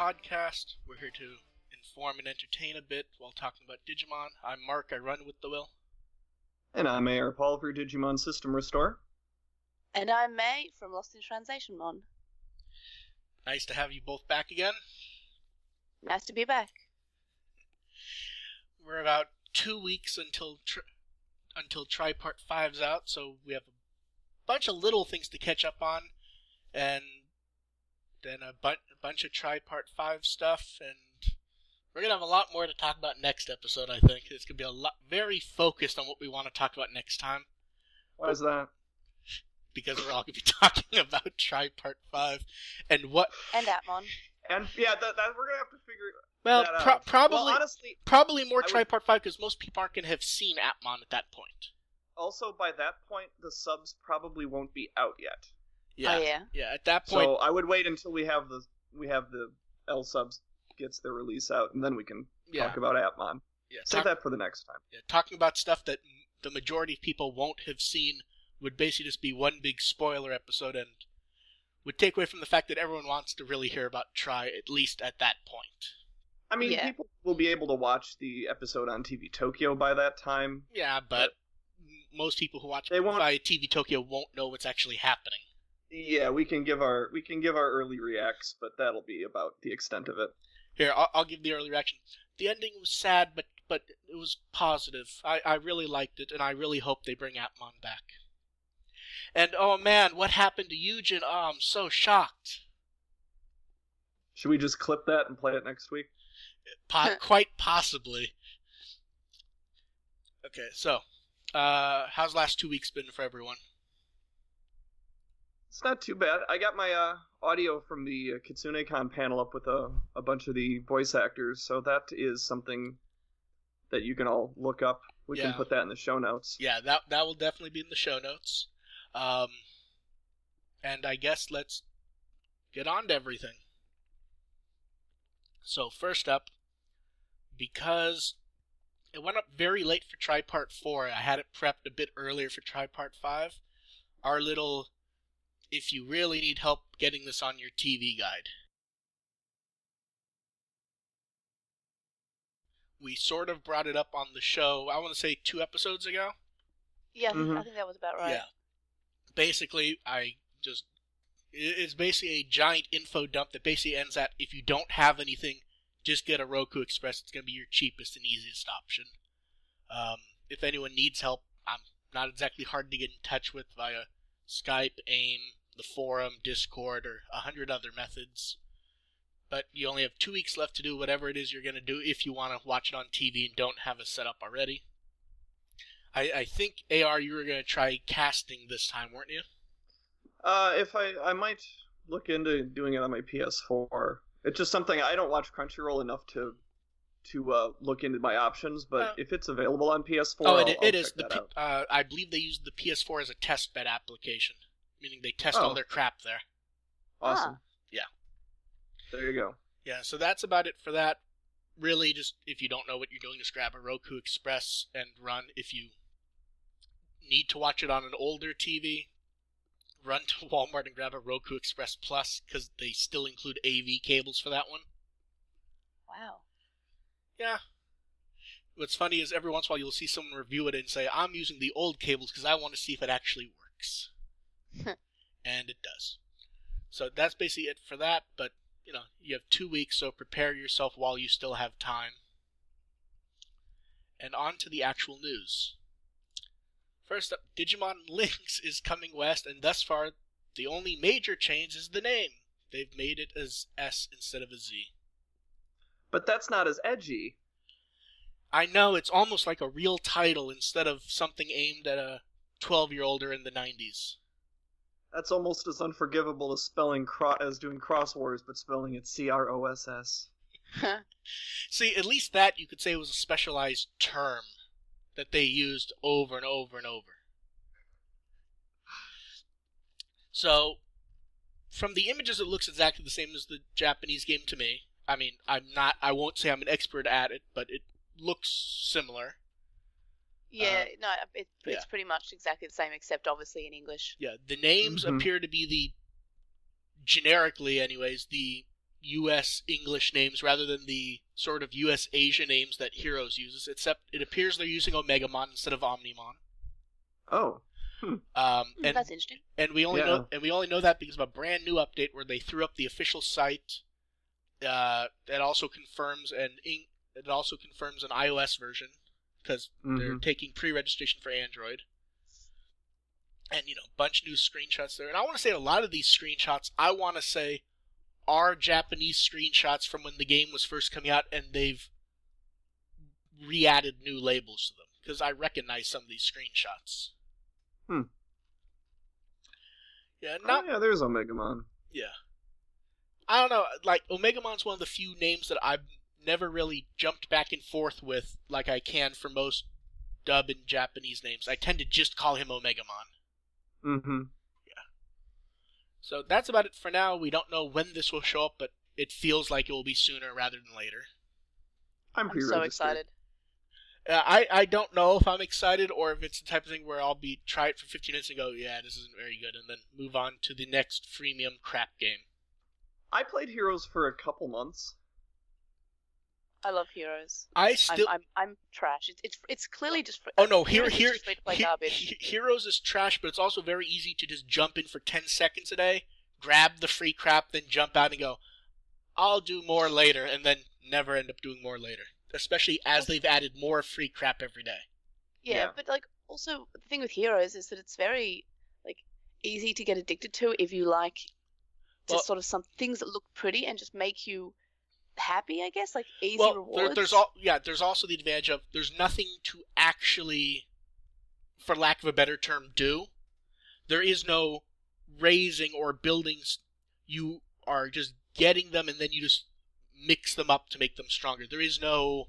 podcast. We're here to inform and entertain a bit while talking about Digimon. I'm Mark, I run with the Will. And I'm AR Paul for Digimon System Restore. And I'm May from Lost in Translation Mon. Nice to have you both back again. Nice to be back. We're about two weeks until tri- until Tripart 5's out, so we have a bunch of little things to catch up on, and then a, bu- a bunch of Tripart 5 stuff, and we're gonna have a lot more to talk about next episode. I think it's gonna be a lot very focused on what we want to talk about next time Why is that? because we're all gonna be talking about Tripart 5 and what. And Appmon. And yeah, that, that we're gonna have to figure Well, that pro- out. probably Well, honestly, probably more I would- Tripart 5 because most people aren't gonna have seen Appmon at that point. also by that point, the subs probably won't be out yet. Yeah, Oh, yeah. yeah. At that point, So I would wait until we have the we have the L subs gets their release out, and then we can yeah, talk about Appmon. yeah. Save talk- that for the next time. Yeah, talking about stuff that the majority of people won't have seen would basically just be one big spoiler episode and would take away from the fact that everyone wants to really hear about Try at least at that point. I mean, Yeah. people will be able to watch the episode on TV Tokyo by that time. Yeah, but m- most people who watch They won't- via TV Tokyo won't know what's actually happening. Yeah, we can give our we can give our early reacts, but that'll be about the extent of it. Here, I'll, I'll give the early reaction. The ending was sad, but but it was positive. I, I really liked it, and I really hope they bring Appmon back. And oh man, what happened to Eugen? Oh, I'm so shocked. Should we just clip that and play it next week? Po- quite possibly. Okay, so, uh, how's the last two weeks been for everyone? It's not too bad. I got my uh, audio from the uh, KitsuneCon panel up with a, a bunch of the voice actors, so that is something that you can all look up. We Yeah. can put that in the show notes. Yeah, that that will definitely be in the show notes. Um, and I guess let's get on to everything. So first up, because it went up very late for Tripart 4, I had it prepped a bit earlier for Tripart 5. Our little if you really need help getting this on your TV guide. We sort of brought it up on the show, I want to say two episodes ago. Yeah, I think- I think that was about right. Yeah. Basically, I just. It's basically a giant info dump that basically ends at if you don't have anything, just get a Roku Express. It's going to be your cheapest and easiest option. Um, if anyone needs help, I'm not exactly hard to get in touch with via Skype, AIM, the forum, Discord, or a hundred other methods. But you only have two weeks left to do whatever it is you're going to do if you want to watch it on TV and don't have it set up already. I, I think AR you were going to try casting this time, weren't you? Uh, if I I might look into doing it on my PS4. It's just something I don't watch Crunchyroll enough to to uh, look into my options, but Uh, if it's available on PS4, oh, it, it is. The P- uh, I believe they use the PS4 as a test bed application, meaning they test all Oh. their crap there. Awesome. Ah. Yeah. There you go. Yeah, so that's about it for that. Really, just if you don't know what you're doing, just grab a Roku Express and run. If you need to watch it on an older TV, run to Walmart and grab a Roku Express Plus because they still include AV cables for that one. Wow. Yeah. What's funny is every once in a while you'll see someone review it and say, I'm using the old cables because I want to see if it actually works. and it does. So that's basically it for that, but, you know, you have two weeks, so prepare yourself while you still have time. And on to the actual news. First up, Digimon Links is coming west, and thus far, the only major change is the name. They've made it as S instead of a Z. But that's not as edgy. I know it's almost like a real title instead of something aimed at a 12 year older in the 90s. That's almost as unforgivable as spelling cro- as doing crosswords, but spelling it C R O S S. See, at least that you could say was a specialized term that they used over and over and over. So, from the images, it looks exactly the same as the Japanese game to me. I mean, I'm not, I won't say I'm an expert at it, but it looks similar. Yeah, no, it, it's yeah. pretty much exactly the same, except obviously in English. Yeah, the names Mhm. appear to be the generically, anyways, the U.S. English names rather than the sort of U.S. Asia names that Heroes uses. Except it appears they're using Omegamon instead of Omnimon. Oh, Um, Hmm, and That's interesting. and we only Yeah. know and we only know that because of a brand new update where they threw up the official site. Uh, that also confirms an in- it also confirms an iOS version because they're Mhm. taking pre-registration for Android. And you know, bunch new screenshots there. And I want to say a lot of these screenshots, I want to say, are Japanese screenshots from when the game was first coming out, and they've re-added new labels to them because I recognize some of these screenshots. Hmm. Yeah, not oh, yeah. There's Omegamon. yeah. I don't know. Like Omegamon's one of the few names that I've never really jumped back and forth with, like I can for most dub and Japanese names. I tend to just call him Omegamon. Mm-hmm. Yeah. So that's about it for now. We don't know when this will show up, but it feels like it will be sooner rather than later. I'm I'm so excited. Uh, I I don't know if I'm excited or if it's the type of thing where I'll be try it for 15 minutes and go, yeah, this isn't very good, and then move on to the next freemium crap game. I played Heroes for a couple months. I love Heroes. I I'm, still. I'm I'm trash. It's it's it's clearly just. Free, Oh no! Here, Heroes is here, just play he- garbage. he- Heroes is trash, but it's also very easy to just jump in for ten seconds a day, grab the free crap, then jump out and go, "I'll do more later," and then never end up doing more later. Especially as they've added more free crap every day. Yeah, Yeah. but like also the thing with Heroes is that it's very like easy to get addicted to if you like just Well- sort of some things that look pretty and just make you happy. I guess like easy well, rewards. there, there's all yeah. There's also the advantage of there's nothing to actually, for lack of a better term, do. There is no raising or buildings. You are just getting them, and then you just mix them up to make them stronger. There is no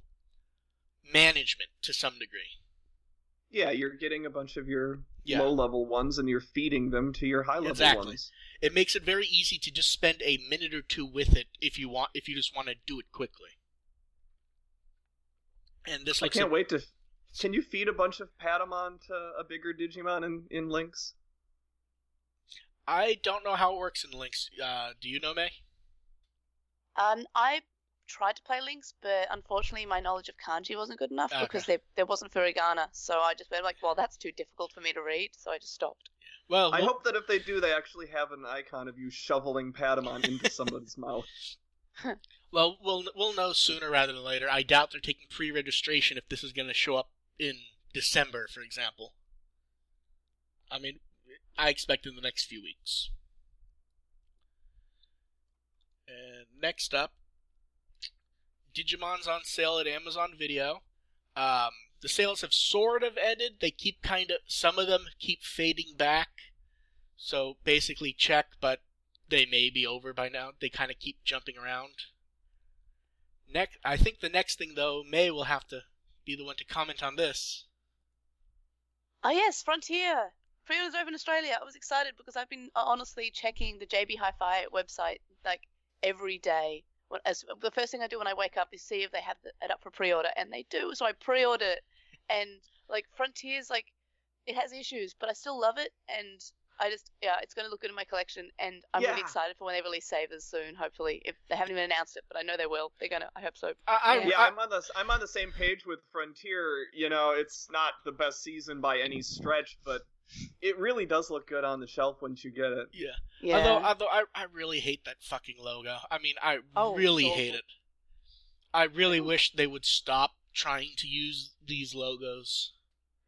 management to some degree. Yeah, you're getting a bunch of your Yeah. low-level ones, and you're feeding them to your high-level Exactly. ones. It makes it very easy to just spend a minute or two with it if you want. If you just want to do it quickly. And this I can't wait to. Can you feed a bunch of Patamon to a bigger Digimon in, in Links? I don't know how it works in Links. Uh, do you know, May? Um, I tried to play Links, but unfortunately my knowledge of kanji wasn't good enough Okay. because there there wasn't furigana. So I just went like, well, that's too difficult for me to read. So I just stopped. Well, I we'll- hope that if they do, they actually have an icon of you shoveling Patamon into somebody's mouth. well, we'll we'll know sooner rather than later. I doubt they're taking pre-registration if this is going to show up in December, for example. I mean, I expect in the next few weeks. And next up, Digimon's on sale at Amazon Video. Um, the sales have sort of ended. They keep kind of some of them keep fading back. So basically, check, but they may be over by now. They kind of keep jumping around. Next, I think the next thing though, May will have to be the one to comment on this. Oh yes, Frontier. Pre-orders over in Australia. I was excited because I've been uh, honestly checking the JB Hi-Fi website like every day. When, as the first thing I do when I wake up is see if they have it up for pre-order, and they do. So I pre-order it, and like Frontier's like it has issues, but I still love it, and I just yeah, it's going to look good in my collection, and I'm really excited for when they release Savers soon. Hopefully, if they haven't even announced it, but I know they will. They're gonna. I hope so. I, I, Yeah. yeah, I- I'm on the I'm on the same page with Frontier. You know, it's not the best season by any stretch, but it really does look good on the shelf once you get it. yeah. Yeah. Although, although I, I really hate that fucking logo. I mean, I Oh, really it's hate it. I really wish they would stop trying to use these logos.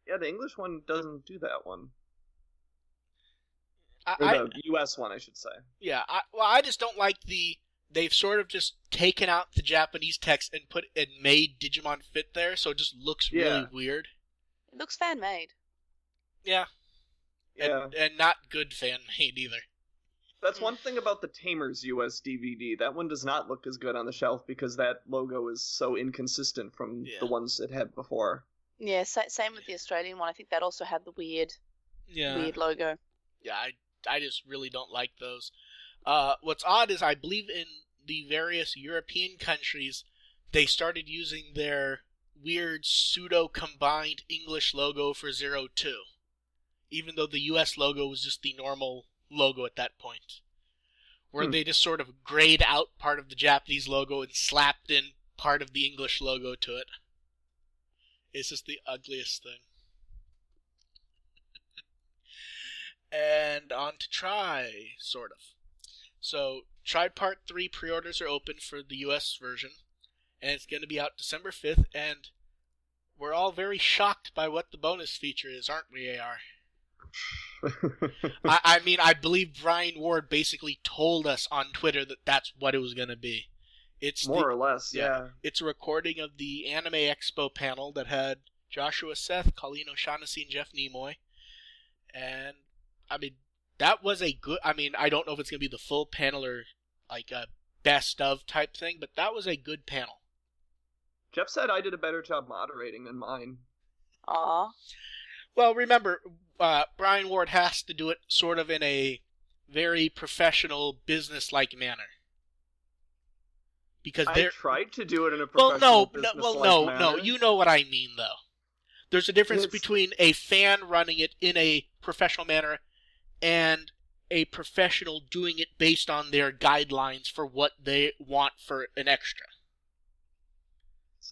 Yeah, the English one doesn't do that one, I, or I the U.S. one, I should say. yeah. I, well, I just don't like the. They've sort of just taken out the Japanese text and put and made Digimon fit there, so it just looks really weird. it looks fan made. Yeah, Yeah, and, and not good fan made either. that's one thing about the Tamers U.S. DVD. That one does not look as good on the shelf because that logo is so inconsistent from Yeah. the ones it had before. Yeah, same with the Australian one. I think that also had the weird, Yeah, weird logo. yeah. I I just really don't like those. Uh, what's odd is I believe in the various European countries they started using their weird pseudo combined English logo for Zero Two, even though the U.S. logo was just the normal logo at that point. where Hmm. they just sort of grayed out part of the Japanese logo and slapped in part of the English logo to it. It's just the ugliest thing. and on to Try, sort of. So, Try Part 3 pre orders are open for the US version, and it's going to be out December 5th, and we're all very shocked by what the bonus feature is, aren't we, AR? I, I mean, I believe Brian Ward basically told us on Twitter that that's what it was going to be. It's More the, or less, yeah. yeah. it's a recording of the Anime Expo panel that had Joshua Seth, Colleen O'Shaughnessy, and Jeff Nimoy. And I mean, that was a good. I mean, I don't know if it's going to be the full panel or like a best of type thing, but that was a good panel. Jeff said I did a better job moderating than mine. Aw. Well, remember, uh, Brian Ward has to do it sort of in a very professional, business-like manner. Because I they're tried to do it in a well, professional no, no, well, no, manner. no. You know what I mean, though. There's a difference It's- between a fan running it in a professional manner and a professional doing it based on their guidelines for what they want for an extra.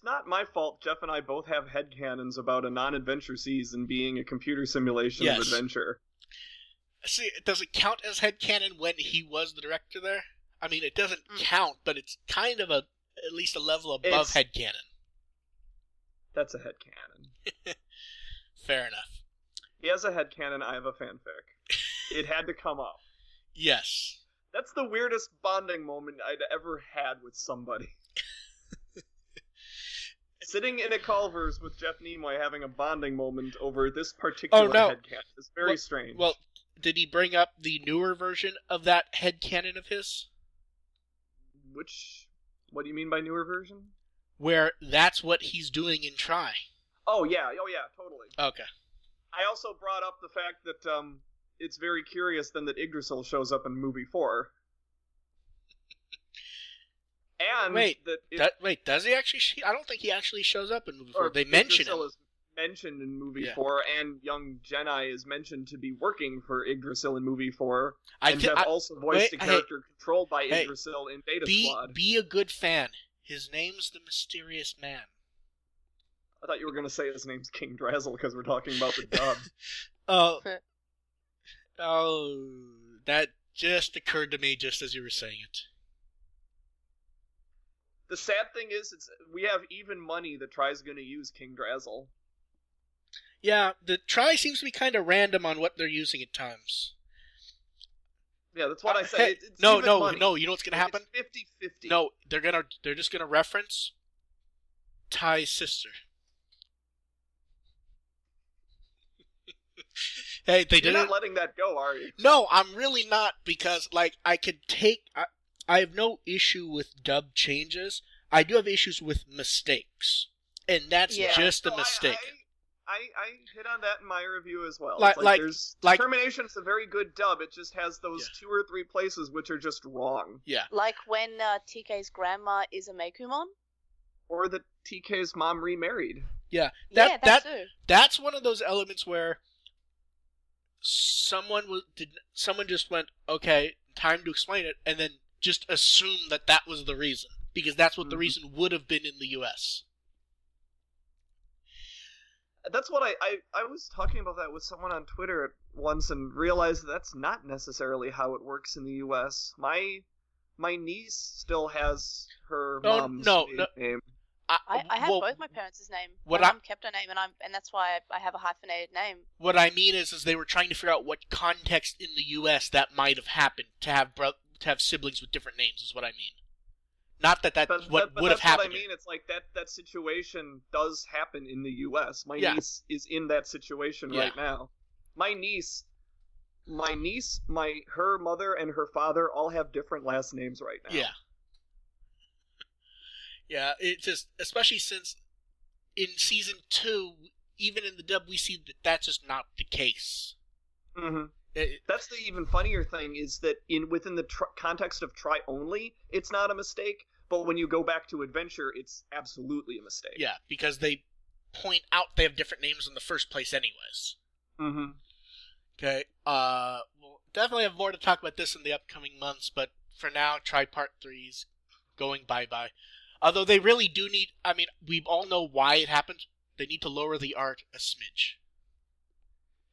It's not my fault. Jeff and I both have headcanons about a non-adventure season being a computer simulation Yes. of adventure. See, does it count as headcanon when he was the director there? I mean, it doesn't Mm. count, but it's kind of a at least a level above It's- headcanon. That's a headcanon. Fair enough. He has a headcanon, I have a fanfic. it had to come up. Yes. That's the weirdest bonding moment I'd ever had with somebody. Sitting in a Culver's with Jeff Nimoy having a bonding moment over this particular Oh, no. headcanon is very Well- strange. Well, did he bring up the newer version of that headcanon of his? which what do you mean by newer version? Where that's what he's doing in Try. Oh yeah, oh yeah, totally. Okay. I also brought up the fact that um, it's very curious then that Yggdrasil shows up in movie four. And Wait, that it, Do- wait, does he actually? sh- I don't think he actually shows up in movie four. or They mention Yggdrasil him. is mentioned in movie Yeah. four, and young Jedi is mentioned to be working for Yggdrasil in movie four, I and thi- Jeff I- also voiced wait, a hey, character controlled by hey, Yggdrasil in Data be Squad. be a good fan. His name's the Mysterious Man. I thought you were going to say his name's King Drasil because we're talking about the dub. Oh, oh, that just occurred to me just as you were saying it. The sad thing is, it's we have even money that tries going to use King Drasil. Yeah, the try seems to be kind of random on what they're using at times. Yeah, that's what Uh, I said. It- no, no, money. no. You know what's gonna happen? It's 50-50. No, they're gonna they're just gonna reference Tai's sister. hey, they You're didn't. not letting that go, are you? No, I'm really not because like I could take. I, I have no issue with dub changes. I do have issues with mistakes, and that's Yeah. just a mistake. I, I, I hit on that in my review as well. Like- It's like- there's like- Termination's a very good dub. It just has those Yeah. two or three places which are just wrong, Yeah, Like when uh, TK's grandma is a Meicoomon. or that TK's mom remarried. yeah, that yeah, that that too. that's one of those elements where someone was did someone just went okay time to explain it and then just assume that that was the reason because that's what the Mhm. reason would have been in the us That's what I, I I was talking about that with someone on Twitter at once and realized that's not necessarily how it works in the U.S. My my niece still has her Oh, mom's no, no. name. I, I have well, both my parents' name. what my I- mum kept her name, and I'm and that's why I, I have a hyphenated name. what i mean is is they were trying to figure out what context in the us that might have happened to have bro- to have siblings with different names is what i mean not that But, what that, but would have what I happened mean. It's like that that situation does happen in the U.S. My Yeah. niece is in that situation Yeah. right now. My niece, my niece, my her mother and her father all have different last names right now. Yeah. Yeah, it just especially since in season two, even in the dub, we see that that's just not the case. hmm It- That's the even funnier thing is that in within the tr- context of try only, it's not a mistake. But when you go back to adventure, it's absolutely a mistake. yeah, because they point out they have different names in the first place, anyways. Mm-hmm. Okay. Uh, we'll definitely have more to talk about this in the upcoming months, but for now, try part 3's going bye bye. Although they really do need, I mean, we all know why it happened. They need to lower the art a smidge.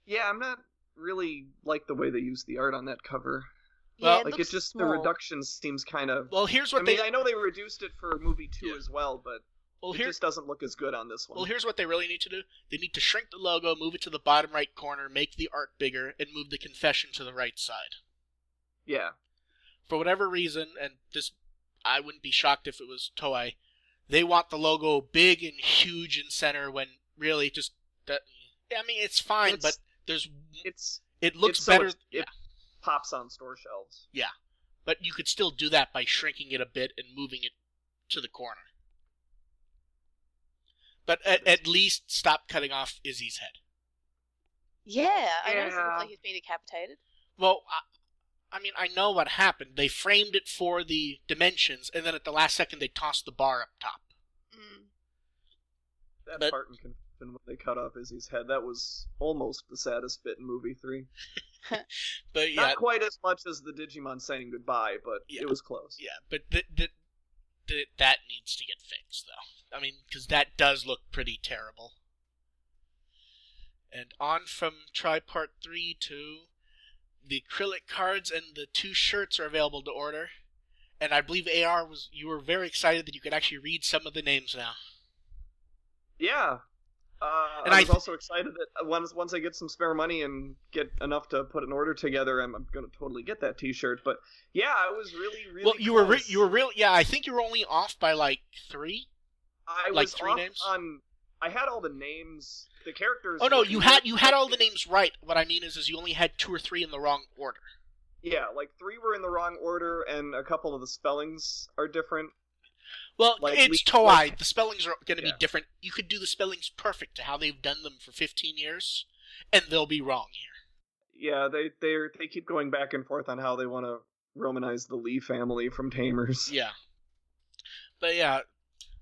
Yeah, I'm not really like the way they use the art on that cover. Well, yeah, it like it just small. the reduction seems kind of. Well, here's I what mean, they. I know they reduced it for movie two Yeah. as well, but well, it here, just doesn't look as good on this one. well, here's what they really need to do. They need to shrink the logo, move it to the bottom right corner, make the art bigger, and move the confession to the right side. yeah, For whatever reason, and this, I wouldn't be shocked if it was Toei. They want the logo big and huge in center when really it just that. I mean, it's fine, It's- but there's it's it looks it's so better. ex- yeah, it pops on store shelves. Yeah, but you could still do that by shrinking it a bit and moving it to the corner. But at, at least stop cutting off Izzy's head. Yeah, I noticed it Yeah. looks like he's been decapitated. Well, I, I mean, I know what happened. They framed it for the dimensions, and then at the last second they tossed the bar up top. Mm. That But- part in Confession when they cut off Izzy's head, that was almost the saddest bit in movie three. But yeah, Not quite as much as the Digimon saying goodbye, but Yeah. it was close. yeah, but th- th- th- that needs to get fixed, though. I mean, because that does look pretty terrible. And on from Tripart 3 to the acrylic cards and the two shirts are available to order. And I believe AR was you were very excited that you could actually read some of the names now. Yeah. Uh, And I was th- also excited that once once I get some spare money and get enough to put an order together, I'm, I'm going to totally get that T-shirt. But yeah, I was really really. well, you were re- you were real yeah, I think you were only off by like 3. I like was three off names? on. I had all the names, the characters. Oh no, you had you had all the names right. What I mean is is you only had 2 or 3 in the wrong order. Yeah, like three were in the wrong order, and a couple of the spellings are different. Well, Like, it's we- Toei. like- the spellings are going to Yeah. be different. You could do the spellings perfect to how they've done them for 15 years, and they'll be wrong here. Yeah, they they they keep going back and forth on how they want to romanize the Lee family from Tamers. Yeah. But yeah,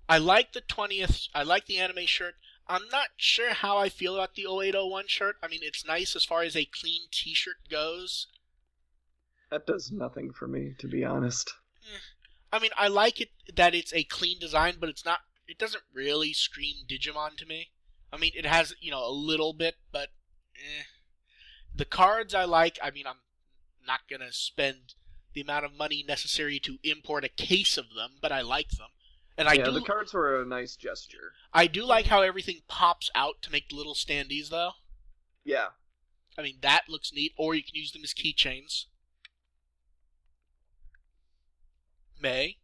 I like the 20th. I like the anime shirt. I'm not sure how I feel about the 0801 shirt. I mean, it's nice as far as a clean t-shirt goes. That does nothing for me, to be honest. I mean, I like it that it's a clean design, but it's not. It doesn't really scream Digimon to me. I mean, it has you know a little bit, but eh. the cards I like. I mean, I'm not gonna spend the amount of money necessary to import a case of them, but I like them, and I yeah, do. the cards were a nice gesture. I do like how everything pops out to make little standees, though. Yeah, I mean, that looks neat. Or you can use them as keychains. May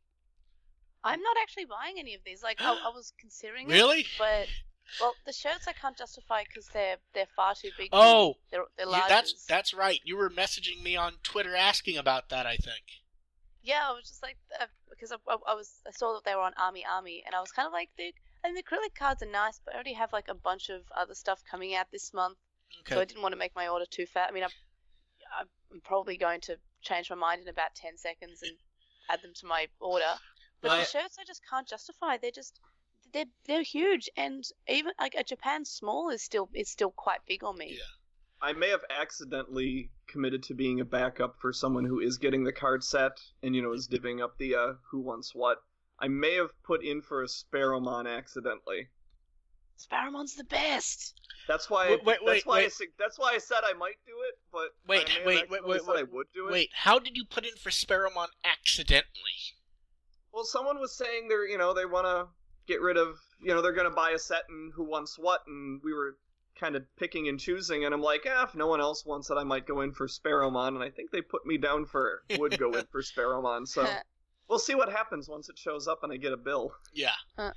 I'm not actually buying any of these. Like I, I was considering it, really? but well, the shirts I can't justify because they're they're far too big. Oh, they're they're large. that's that's right. You were messaging me on Twitter asking about that. I think. Yeah, I was just like uh, because I, I, I was I saw that they were on AmiAmi, and I was kind of like the and the acrylic cards are nice, but I already have like a bunch of other stuff coming out this month, so I didn't want to make my order too fat. I mean, I'm, I'm probably going to change my mind in about ten seconds and add them to my order. But Well, the I- shirts I just can't justify. They're just they're they're huge, and even like a Japan small is still is still quite big on me. Yeah. I may have accidentally committed to being a backup for someone who is getting the card set and you know is divvying up the uh, who wants what. I may have put in for a Sparrowmon accidentally. Sparrowmon's the best. That's why. Wait, wait, that's wait, why I wait. said, that's why I said I might do it, but Wait, I may wait, wait, accidentally wait, wait, I would do it. Wait, how did you put in for Sparrowmon accidentally? Well, someone was saying they're you know they want to get rid of you know they're gonna buy a set and who wants what, and we were kind of picking and choosing, and I'm like, ah, if no one else wants it, I might go in for Sparrowmon, and I think they put me down for would go in for Sparrowmon, so we'll see what happens once it shows up and I get a bill. Yeah. Huh.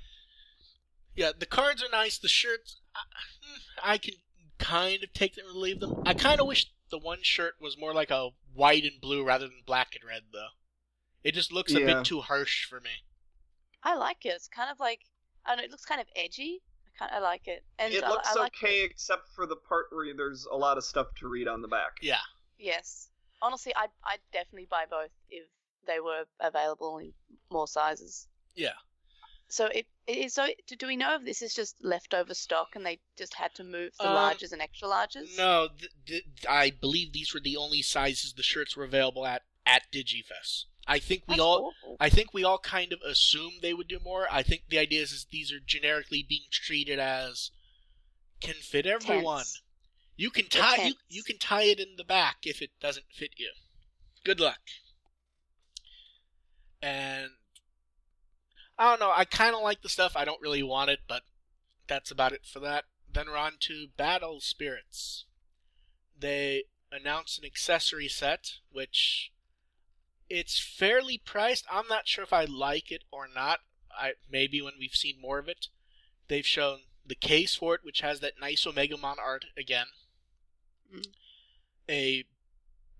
Yeah, the cards are nice. The shirts, I, I can kind of take them or leave them. I kind of wish the one shirt was more like a white and blue rather than black and red, though. It just looks a bit too harsh for me. I like it. It's kind of like I don't know. It looks kind of edgy. I kind I like it. And it I, looks I like okay except for the part where there's a lot of stuff to read on the back. Yeah. Yes. Honestly, I'd I'd definitely buy both if they were available in more sizes. Yeah. So it, it is. So do do we know if this is just leftover stock and they just had to move the Um, larges and extra larges? No, th- th- I believe these were the only sizes the shirts were available at at Digifest. I think we That's all awful. I think we all kind of assumed they would do more. I think the idea is, is these are generically being treated as can fit everyone. You can tie you, you can tie it in the back if it doesn't fit you. Good luck. And I don't know, I kind of like the stuff. I don't really want it, but that's about it for that. Then we're on to Battle Spirits. They announced an accessory set, which it's fairly priced. I'm not sure if I like it or not. I maybe when we've seen more of it. They've shown the case for it, which has that nice Omegamon art again. Mm. A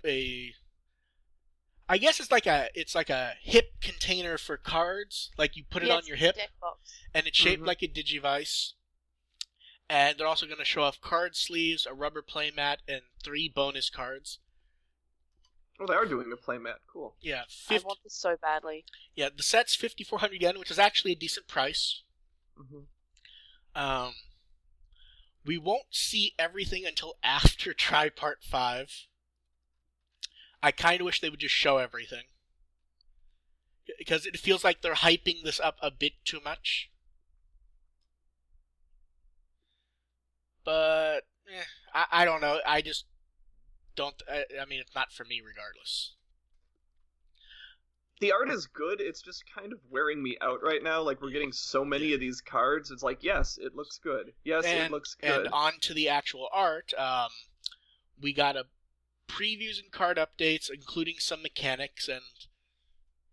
a I guess it's like a it's like a hip container for cards. Like you put it Yeah, on your hip and it's shaped Mhm. like a Digivice. And they're also going to show off card sleeves, a rubber playmat, and three bonus cards. Oh, they are doing the playmat. Cool. Yeah, I want this so badly. yeah. The set's fifty four hundred yen, which is actually a decent price. hmm Um, we won't see everything until after Try Part Five. I kind of wish they would just show everything because it feels like they're hyping this up a bit too much. But eh, I, I don't know. I just don't. I, I mean, it's not for me, regardless. The art is good. It's just kind of wearing me out right now. Like we're getting so many of these cards. It's like, yes, it looks good. Yes, it and, looks good. and on to the actual art. Um, we got a previews and card updates, including some mechanics, and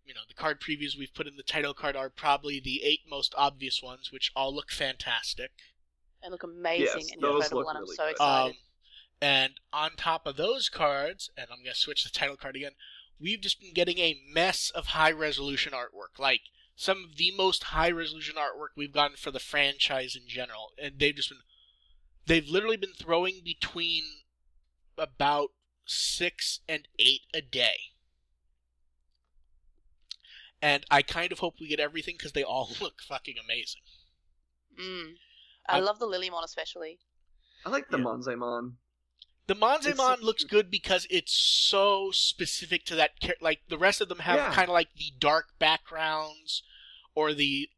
you know the card previews we've put in the title card are probably the eight most obvious ones, which all look fantastic. And look amazing Yes, and those incredible, look and I'm really so excited. Um, and on top of those cards, and I'm gonna switch the title card again. We've just been getting a mess of high resolution artwork, like some of the most high resolution artwork we've gotten for the franchise in general, and they've just been they've literally been throwing between about six and eight a day. And I kind of hope we get everything because they all look fucking amazing. Mm. I I'm- love the Lilymon especially. I like the Yeah. Monzaemon. The It's Monzaemon so looks good because it's so specific to that. char- Like the rest of them have Yeah. kind of like the dark backgrounds, or the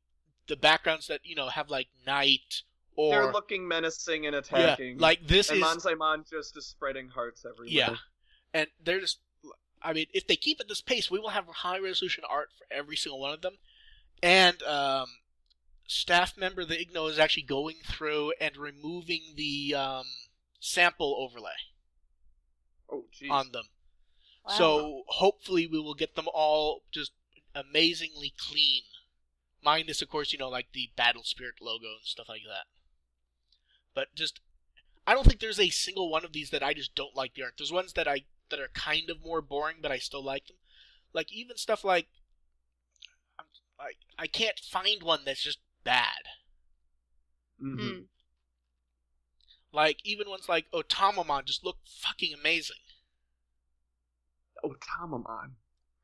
the backgrounds that you know have like night or They're looking menacing and yeah, attacking. like this and is Monzaemon just is spreading hearts everywhere. yeah, and they're just. I mean, if they keep at this pace, we will have high resolution art for every single one of them, and um, staff member the Igno is actually going through and removing the um, sample overlay. Oh, jeez. on them. Wow. So hopefully we will get them all just amazingly clean. Minus, of course, you know, like the Battle Spirit logo and stuff like that. But just, I don't think there's a single one of these that I just don't like the art. There's ones that I that are kind of more boring, but I still like them. Like even stuff like, I'm, I I can't find one that's just bad. Mhm. Mm. Like even ones like Otamamon just look fucking amazing. Otamamon.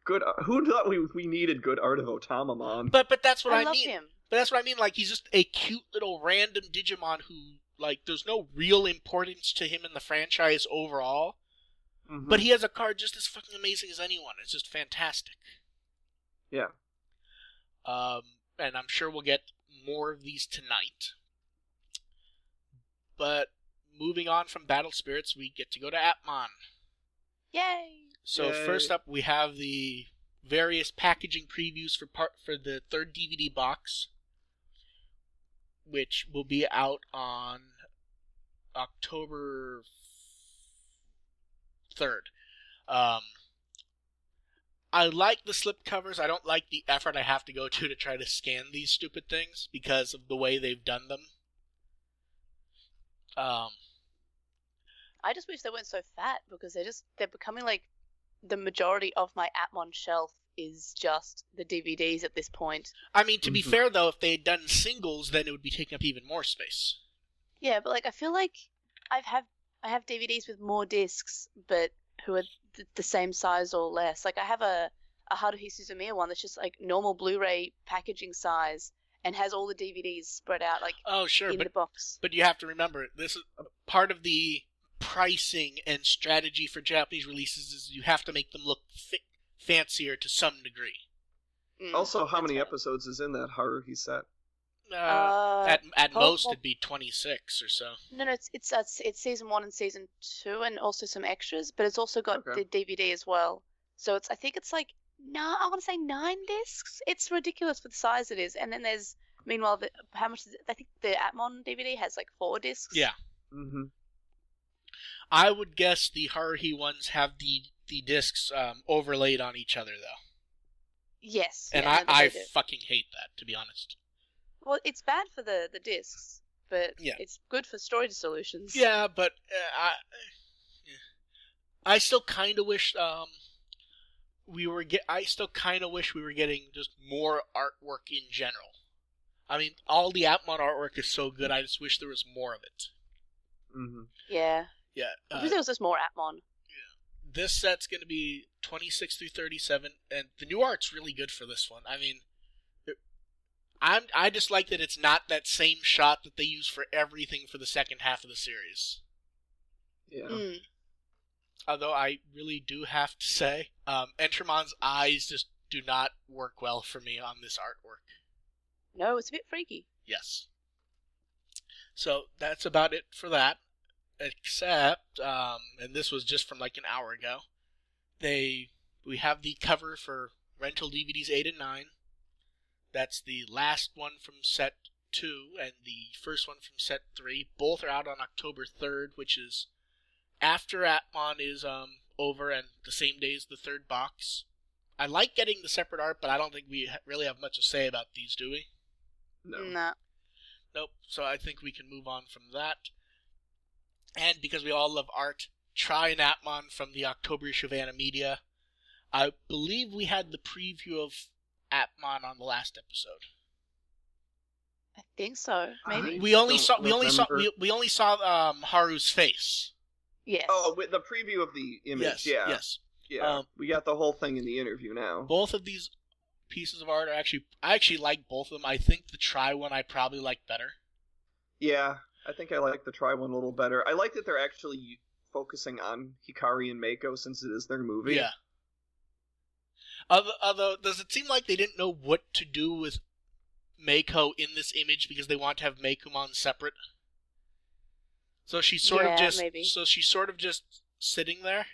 Good. Who thought we we needed good art of Otamamon? But but that's what I, I, love mean. him. But that's what I mean. Like he's just a cute little random Digimon who, like, there's no real importance to him in the franchise overall. Mhm. But he has a card just as fucking amazing as anyone. It's just fantastic. yeah. Um, and I'm sure we'll get more of these tonight. But moving on from Battle Spirits, we get to go to Appmon. Yay! So Yay. first up, we have the various packaging previews for part for the third DVD box, which will be out on October third. Um, I like the slip covers. I don't like the effort I have to go to to try to scan these stupid things because of the way they've done them. Um, I just wish they weren't so fat because they're just they're becoming like the majority of my Appmon shelf is just the DVDs at this point. I mean, to be Mhm. fair though, if they had done singles, then it would be taking up even more space. Yeah, but like I feel like I've have I have DVDs with more discs, but who are th- the same size or less. Like I have a a Haruhi Suzumiya one that's just like normal Blu-ray packaging size and has all the DVDs spread out like Oh, sure, in but the box. but you have to remember this is part of the pricing and strategy for Japanese releases is you have to make them look fi- fancier to some degree. Mm, Also, how many fair. episodes is in that Haruhi set? Uh, Uh, at at most, well- it'd be 26 or so. no, no, it's it's uh, it's, it's season one and season two, and also some extras. But it's also got Okay. the DVD as well. So it's I think it's like no, I want to say nine discs. It's ridiculous for the size it is. And then there's meanwhile, the, how much? Is it? I think the Appmon DVD has like four discs. Yeah. Mm-hmm. I would guess the Haruhi ones have the the discs um, overlaid on each other though, Yes. and yeah, no, I I fucking hate that to be honest. Well, it's bad for the the discs, but Yeah. it's good for storage solutions. Yeah, but uh, I I still kind of wish um we were get I still kind of wish we were getting just more artwork in general. I mean, all the Appmon artwork is so good. I just wish there was more of it. Mm-hmm. Yeah. Yeah, I uh, wish there was just more Appmon. this set's going to be 26 through 37 and the new art's really good for this one i mean it- i'm i just like that it's not that same shot that they use for everything for the second half of the series Yeah. Mm. although i really do have to say um entermon's eyes just do not work well for me on this artwork No, it's a bit freaky. yes so that's about it for that except um and this was just from like an hour ago they we have the cover for rental DVDs 8 and 9 that's the last one from set 2 and the first one from set 3 both are out on October 3rd which is after Appmon is um over and the same day as the third box I like getting the separate art but I don't think we really have much to say about these do we No. Nah. Nope. So I think we can move on from that. And because we all love art, try an Appmon from the October issue of Animedia. I believe we had the preview of Appmon on the last episode. I think so. Maybe. I We only don't saw we only saw we, we only saw um, Haru's face. Yes. Oh, with the preview of the yes. image. yeah. Yes. Yeah. Um, we got the whole thing in the interview now. Both of these pieces of art are actually I actually like both of them. I think the try one I probably like better. Yeah. I think I like the try one a little better. I like that they're actually focusing on Hikari and Mako since it is their movie. Yeah. Although, although, does it seem like they didn't know what to do with Mako in this image because they want to have Meicoomon separate? So she's sort Yeah, of just maybe. so she's sort of just sitting there.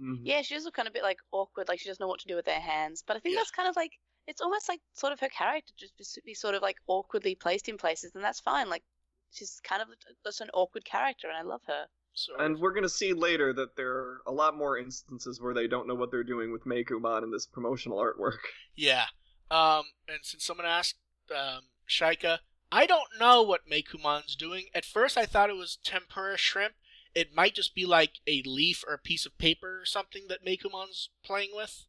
Mhm. Yeah, she does look kind of a bit like awkward, like she doesn't know what to do with her hands. But I think Yeah. that's kind of like it's almost like sort of her character just be- be sort of like awkwardly placed in places, and that's fine. Like she's kind of just an awkward character, and I love her. Sort And of. we're gonna see later that there are a lot more instances where they don't know what they're doing with Meicoomon in this promotional artwork. Yeah. Um, and since someone asked um, Shaika, I don't know what Meicoomon's doing. At first, I thought it was tempura shrimp. It might just be like a leaf or a piece of paper or something that Meicoomon's playing with.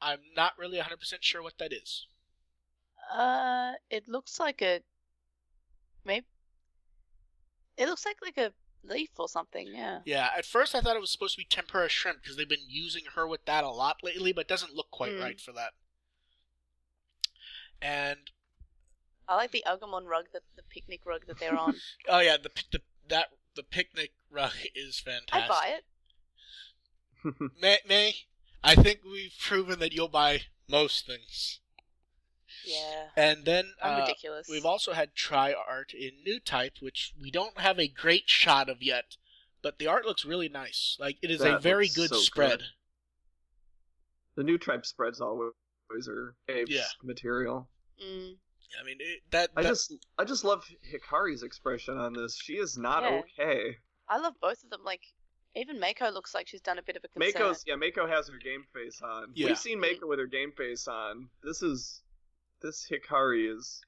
I'm not really 100% sure what that is. Uh, it looks like a maybe. It looks like like a leaf or something. Yeah. Yeah, at first I thought it was supposed to be tempura shrimp because they've been using her with that a lot lately, but it doesn't look quite Hmm. right for that. And I like the Agumon rug, that the picnic rug that they're on. oh yeah, the the that the picnic rug is fantastic. I'd buy it. May, May, I think we've proven that you'll buy most things. Yeah. And then I'm uh, ridiculous. we've also had try art in Newtype, which we don't have a great shot of yet, but the art looks really nice. Like it is a very good so spread. good. the Newtype spreads always are Abe's Yeah. material. Mm. I mean, it, that, I just I just love Hikari's expression on this. She is not Yeah. okay. I love both of them. Like even Mako looks like she's done a bit of a concern. Mako's yeah, Mako has her game face on. Yeah. We've seen Mako with her game face on. This is this Hikari is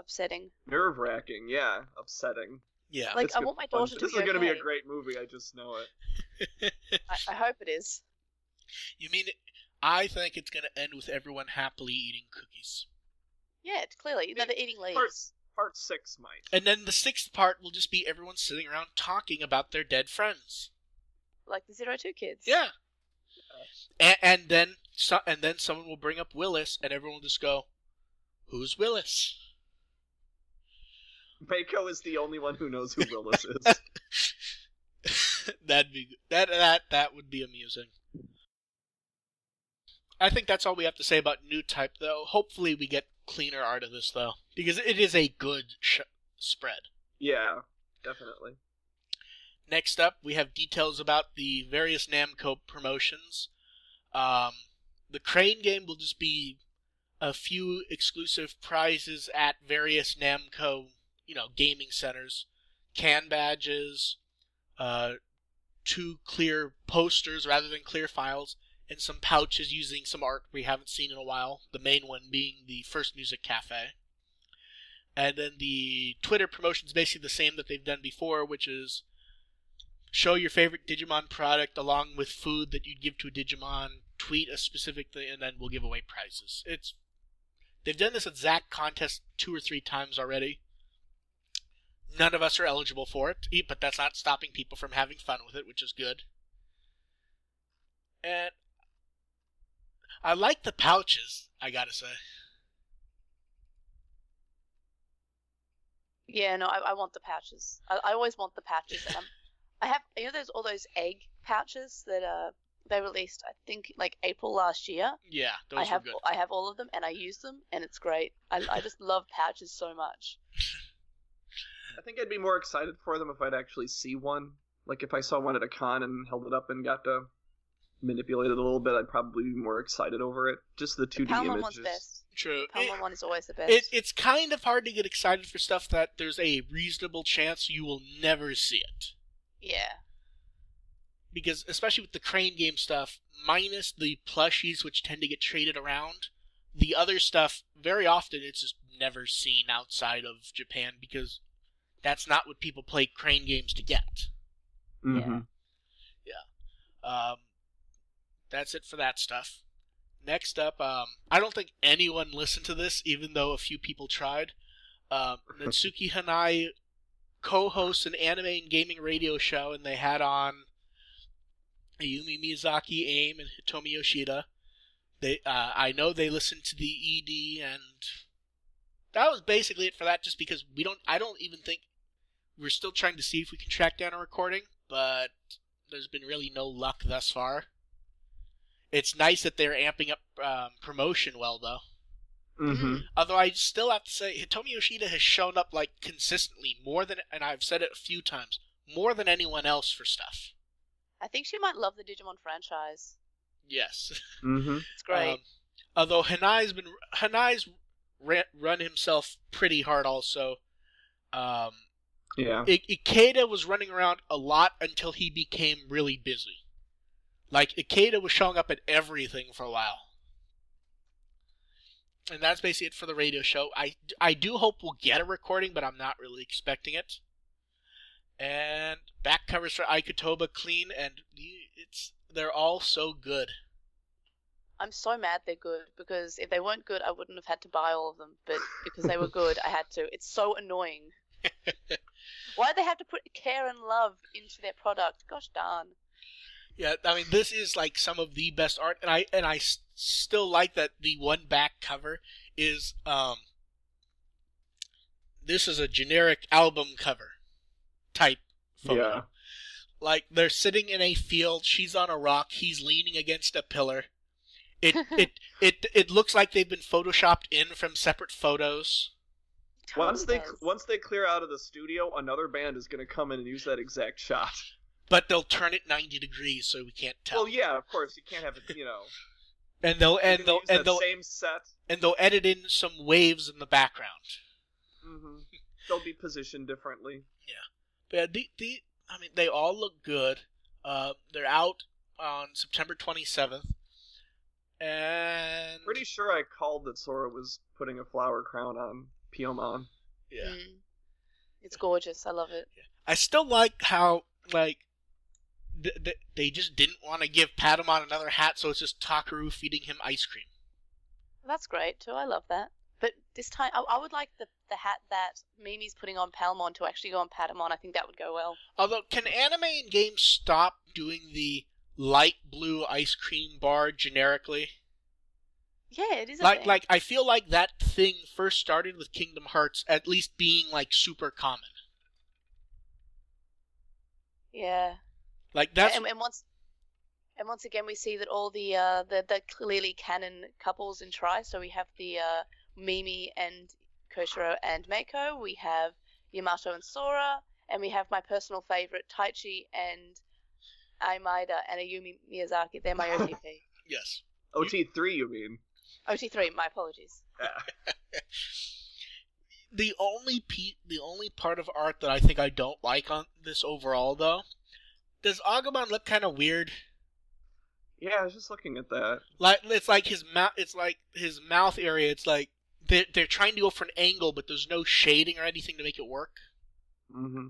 upsetting. nerve wracking, yeah, upsetting. yeah. Like It's I want my fun. daughter to This be is gonna be a great movie, I just know it. I, I hope it is. you mean I think it's going to end with everyone happily eating cookies. Yeah, it's clearly no, they're eating leaves. Part, part six might. And then the sixth part will just be everyone sitting around talking about their dead friends. Like the Zero Two kids. Yeah. And, and then so, and then someone will bring up Willis, and everyone will just go, "Who's Willis?" Mako is the only one who knows who Willis is. That'd be that that that would be amusing. I think that's all we have to say about Newtype, though. Hopefully, we get cleaner art of this, though, because it is a good sh- spread. Yeah, definitely. Next up, we have details about the various Namco promotions. Um, the Crane game will just be a few exclusive prizes at various Namco, you know, gaming centers, can badges, uh, two clear posters rather than clear files, and some pouches using some art we haven't seen in a while. The main one being the First Music Cafe. And then the Twitter promotion is basically the same that they've done before, which is show your favorite Digimon product along with food that you'd give to a Digimon, tweet a specific thing, and then we'll give away prizes. It's they've done this exact contest two or three times already. None of us are eligible for it, but that's not stopping people from having fun with it, which is good. And I like the pouches, I gotta say. Yeah, no, I, I want the pouches. I, I always want the pouches. And I'm, I have, you know, there's all those egg pouches that uh they released. I think like April last year. Yeah, those I were have good. I have all of them and I use them and it's great. I, I just love pouches so much. I think I'd be more excited for them if I'd actually see one. Like if I saw one at a con and held it up and got to manipulate it a little bit, I'd probably be more excited over it. Just the 2D Palmon images. one's best. True. Palmon It- one is always the best. it, it's kind of hard to get excited for stuff that there's a reasonable chance you will never see it. yeah. Because, especially with the Crane game stuff, minus the plushies which tend to get traded around, the other stuff, very often it's just never seen outside of Japan because that's not what people play Crane games to get. Mhm. Um, that's it for that stuff. Next up, um, I don't think anyone listened to this, even though a few people tried. Um, Natsuki Hanai co-hosts an anime and gaming radio show, and they had on Ayumi Miyazaki, AIM, and Hitomi Yoshida. They, uh, I know they listened to the ED, and that was basically it for that. Just because we don't, I don't even think we're still trying to see if we can track down a recording, but there's been really no luck thus far. It's nice that they're amping up um, promotion well, though. Mhm. Although I still have to say, Hitomi Yoshida has shown up like consistently more than, and I've said it a few times, more than anyone else for stuff. I think she might love the Digimon franchise. Yes. Mhm. It's great. Um, although Hanai's been Hanai's ran, run himself pretty hard also. Um, Yeah. I- Ikeda was running around a lot until he became really busy. Like Ikeda was showing up at everything for a while. And that's basically it for the radio show. I, I do hope we'll get a recording, but I'm not really expecting it. And back covers for Ikotoba clean, and it's they're all so good. I'm so mad they're good because if they weren't good, I wouldn't have had to buy all of them. But because they were good, I had to. It's so annoying. Why do they have to put care and love into their product? Gosh darn. Yeah, I mean this is like some of the best art, and I and I s- still like that the one back cover is um. This is a generic album cover type photo. Yeah. Like they're sitting in a field, she's on a rock, he's leaning against a pillar. It it it it looks like they've been photoshopped in from separate photos. Once Totally they does. once they clear out of the studio, another band is going to come in and use that exact shot. But they'll turn it ninety degrees so we can't tell. Well, yeah, of course you can't have it. You know, And they'll and they'll use and that they'll same set. and they'll edit in some waves in the background. hmm They'll be positioned differently. But yeah, the, the I mean, they all look good. Uh, they're out on September 27th, and Pretty sure I called that Sora was putting a flower crown on Piyomon. yeah. Mm. It's gorgeous. I love it. I still like how like th- th- they just didn't want to give Patamon another hat, so it's just Takeru feeding him ice cream. That's great too. I love that. This time, I, I would like the, the hat that Mimi's putting on Palmon to actually go on Patamon. I think that would go well. Although, can anime and games stop doing the light blue ice cream bar generically? Yeah, it is. A like thing. like I feel like that thing first started with Kingdom Hearts at least being like super common. yeah. Like that's and, and once and once again, we see that all the uh, the, the clearly canon couples in Tri. So we have the uh, Mimi and Koshiro and Meiko. We have Yamato and Sora, and we have my personal favorite Taichi and Ai Maeda and Ayumi Miyazaki. They're my OTP. Yes. OT3, you mean? OT3. My apologies. Yeah. The only pe- the only part of art that I think I don't like on this overall though, does Agumon look kind of weird? Yeah, I was just looking at that. Like it's like his mouth. It's like his mouth area. It's like they're they're trying to go for an angle, but there's no shading or anything to make it work. Mm-hmm.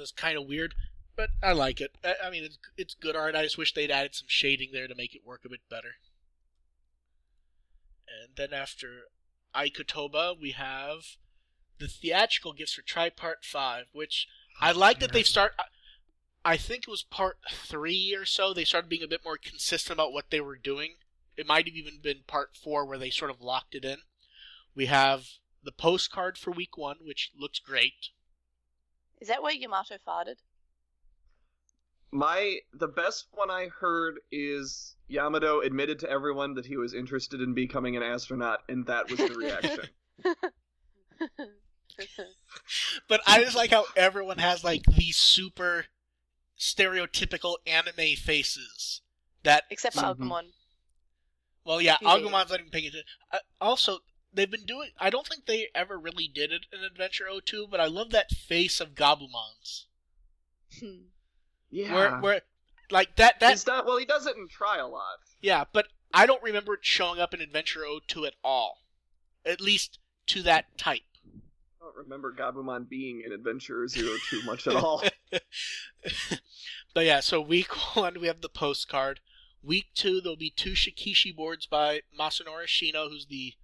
It's kind of weird, but I like it. I, I mean, it's it's good art. I just wish they'd added some shading there to make it work a bit better. And then after Ikotoba, we have the theatrical gifts for Tripart Five, which I like that they've start. I- I think it was part three or so. They started being a bit more consistent about what they were doing. It might have even been part four where they sort of locked it in. We have the postcard for week one, which looks great. Is that where Yamato farted? My the best one I heard is Yamato admitted to everyone that he was interested in becoming an astronaut, and that was the reaction. But I just like how everyone has like these super stereotypical anime faces. That Except for Mhm. Agumon. Well, yeah, Agumon's not even paying attention. Uh, also, they've been doing. I don't think they ever really did it in Adventure 02, but I love that face of Gabumon's. Yeah, Where, where, like that. That not. Well, he does it in Tri a lot. yeah, but I don't remember it showing up in Adventure 02 at all. At least to that type. I don't remember Gabumon being in Adventure Zero Two much at all. but yeah, so week one we have the postcard. Week two there'll be two Shikishi boards by Masanori Shino, who's the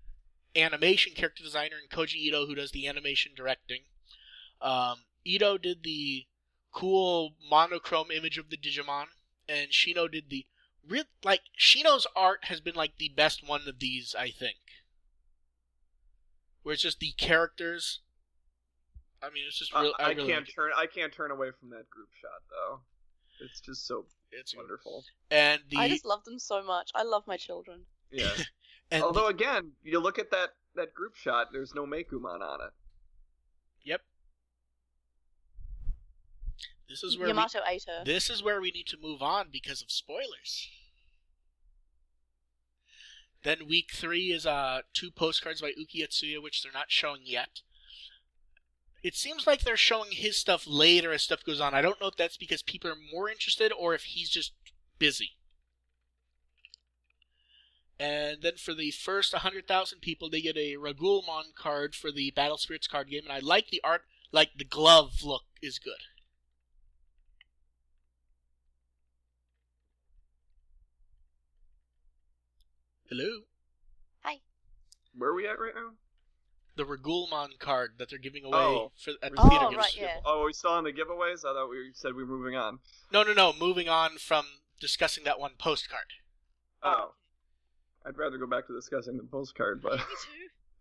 animation character designer, and Koji Ito, who does the animation directing. Um, Ito did the cool monochrome image of the Digimon, and Shino did the real like Shino's art has been like the best one of these, I think. Where it's just the characters. I mean, it's just real. Uh, I, I really can't like it. turn. I can't turn away from that group shot though. It's just so It's wonderful. and the I just love them so much. I love my children. Yeah. and Although again, you look at that that group shot. There's no Meicoomon on it. Yep. This is where Yamato ate her. we, this is where we need to move on because of spoilers. Then week three is uh two postcards by Uki Atsuya, which they're not showing yet. It seems like they're showing his stuff later as stuff goes on. I don't know if that's because people are more interested or if he's just busy. And then for the first 100,000 people, they get a Raguelmon card for the Battle Spirits card game. And I like the art, like the glove look is good. Hello? Hi. Where are we at right now? The Raguelmon card that they're giving away Oh. for, at the oh, theater. Right, yeah. Oh, are we still on the giveaways? I thought we said we were moving on. No, no, no. Moving on from discussing that one postcard. Oh. I'd rather go back to discussing the postcard, but Me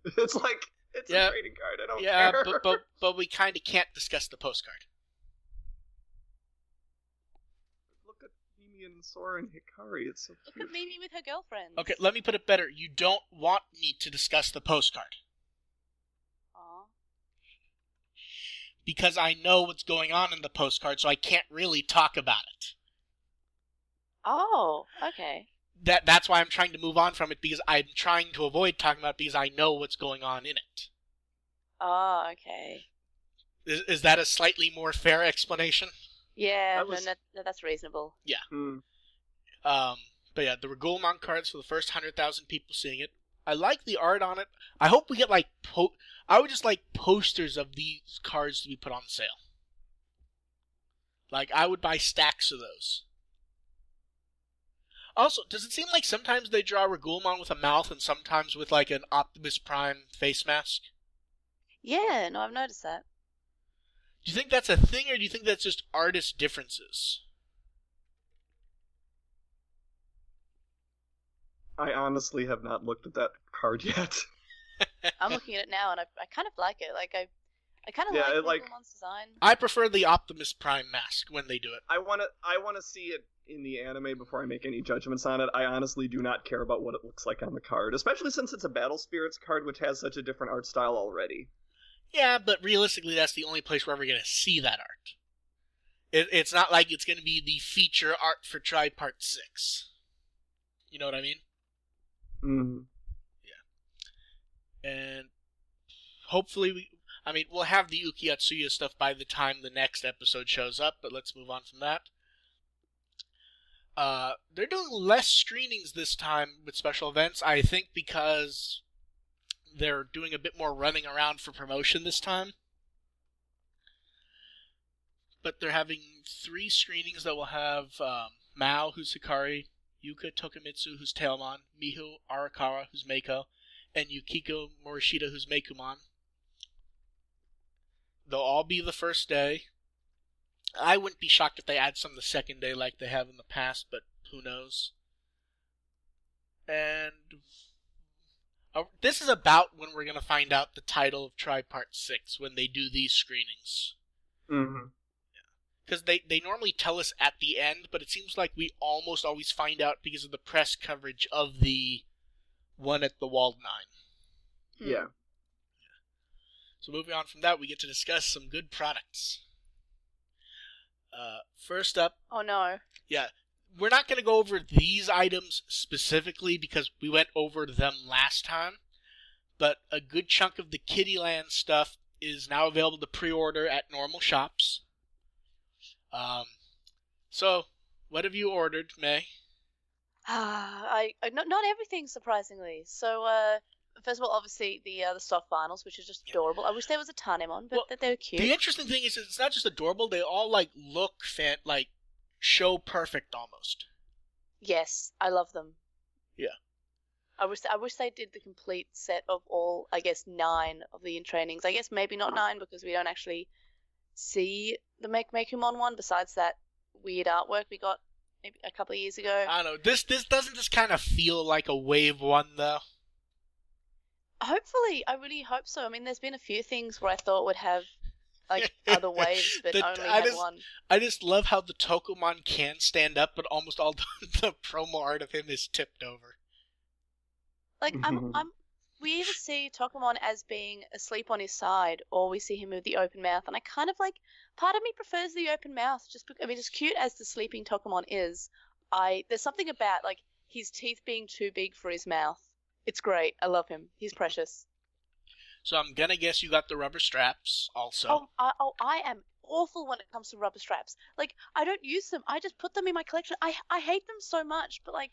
too. it's like it's Yeah. a trading card. I don't yeah, care. but, but but we kind of can't discuss the postcard. look at Mimi and Sora and Hikari. It's so Look cute. at Mimi with her girlfriend. Okay, let me put it better. You don't want me to discuss the postcard Aw. Because I know what's going on in the postcard, so I can't really talk about it. Oh, okay. That that's why I'm trying to move on from it because I'm trying to avoid talking about it because I know what's going on in it. Oh, okay. Is, is that a slightly more fair explanation? Yeah, That no, was- no, no, that's reasonable. Hmm. Um, but yeah, the Raguelmon cards for the first hundred thousand people seeing it. I like the art on it. I hope we get like po. I would just like posters of these cards to be put on sale. Like I would buy stacks of those. Also, does it seem like sometimes they draw Raguelmon with a mouth and sometimes with like an Optimus Prime face mask? Yeah, no, I've noticed that. Do you think that's a thing, or do you think that's just artist differences? I honestly have not looked at that card yet. I'm looking at it now, and I, I kind of like it. Like I, I kind of Yeah, it, like like- Pokemon's design. I prefer the Optimus Prime mask when they do it. I want to I want to see it in the anime before I make any judgments on it. I honestly do not care about what it looks like on the card, especially since it's a Battle Spirits card which has such a different art style already. Yeah, but realistically, that's the only place we're ever going to see that art. It, it's not like it's going to be the feature art for Tripart 6. You know what I mean? Mm. Yeah. And hopefully, we. I mean, we'll have the Uki Atsuya stuff by the time the next episode shows up, but let's move on from that. Uh, they're doing less screenings this time with special events, I think, because they're doing a bit more running around for promotion this time. But they're having three screenings that will have um, Mao, who's Hikari, Yuka Tokumitsu, who's Tailmon, Miho Arakawa, who's Meiko, and Yukiko Morishita, who's Meicoomon. They'll all be the first day. I wouldn't be shocked if they add some the second day like they have in the past, but who knows? And uh, this is about when we're going to find out the title of Tripart 6 when they do these screenings. hmm Because they, they normally tell us at the end, but it seems like we almost always find out because of the press coverage of the one at the Wald Nine. Hmm. Yeah. So moving on from that, we get to discuss some good products. Uh, first up, Oh no. Yeah, we're not going to go over these items specifically because we went over them last time, but a good chunk of the Kiddy Land stuff is now available to pre-order at normal shops. Um, so what have you ordered, May? Ah, I, I not not everything surprisingly. So uh, first of all, obviously the uh, the soft vinyls, which is just adorable. I wish there was a Tanemon, but Well, that they were cute. The interesting thing is, it's not just adorable; they all like look fan like show perfect almost. Yes, I love them. Yeah. I wish I wish they did the complete set of all. I guess nine of the in trainings. I guess maybe not nine because we don't actually see the Make Meicoomon one. Besides that weird artwork we got maybe a couple of years ago. I don't know. This this doesn't this kind of feel like a wave one though. Hopefully, I really hope so. I mean, there's been a few things where I thought would have like other waves, but The- only I had just- one. I just love how the Tokomon can stand up, but almost all the, the promo art of him is tipped over. Like I'm, I'm. We either see Tokomon as being asleep on his side, or we see him with the open mouth, and I kind of like. Part of me prefers the open mouth, just because. I mean, as cute as the sleeping Tokomon is, I there's something about like his teeth being too big for his mouth. It's great. I love him. He's precious. So I'm gonna guess you got the rubber straps also. Oh, I, oh, I am awful when it comes to rubber straps. Like, I don't use them. I just put them in my collection. I I hate them so much, but like,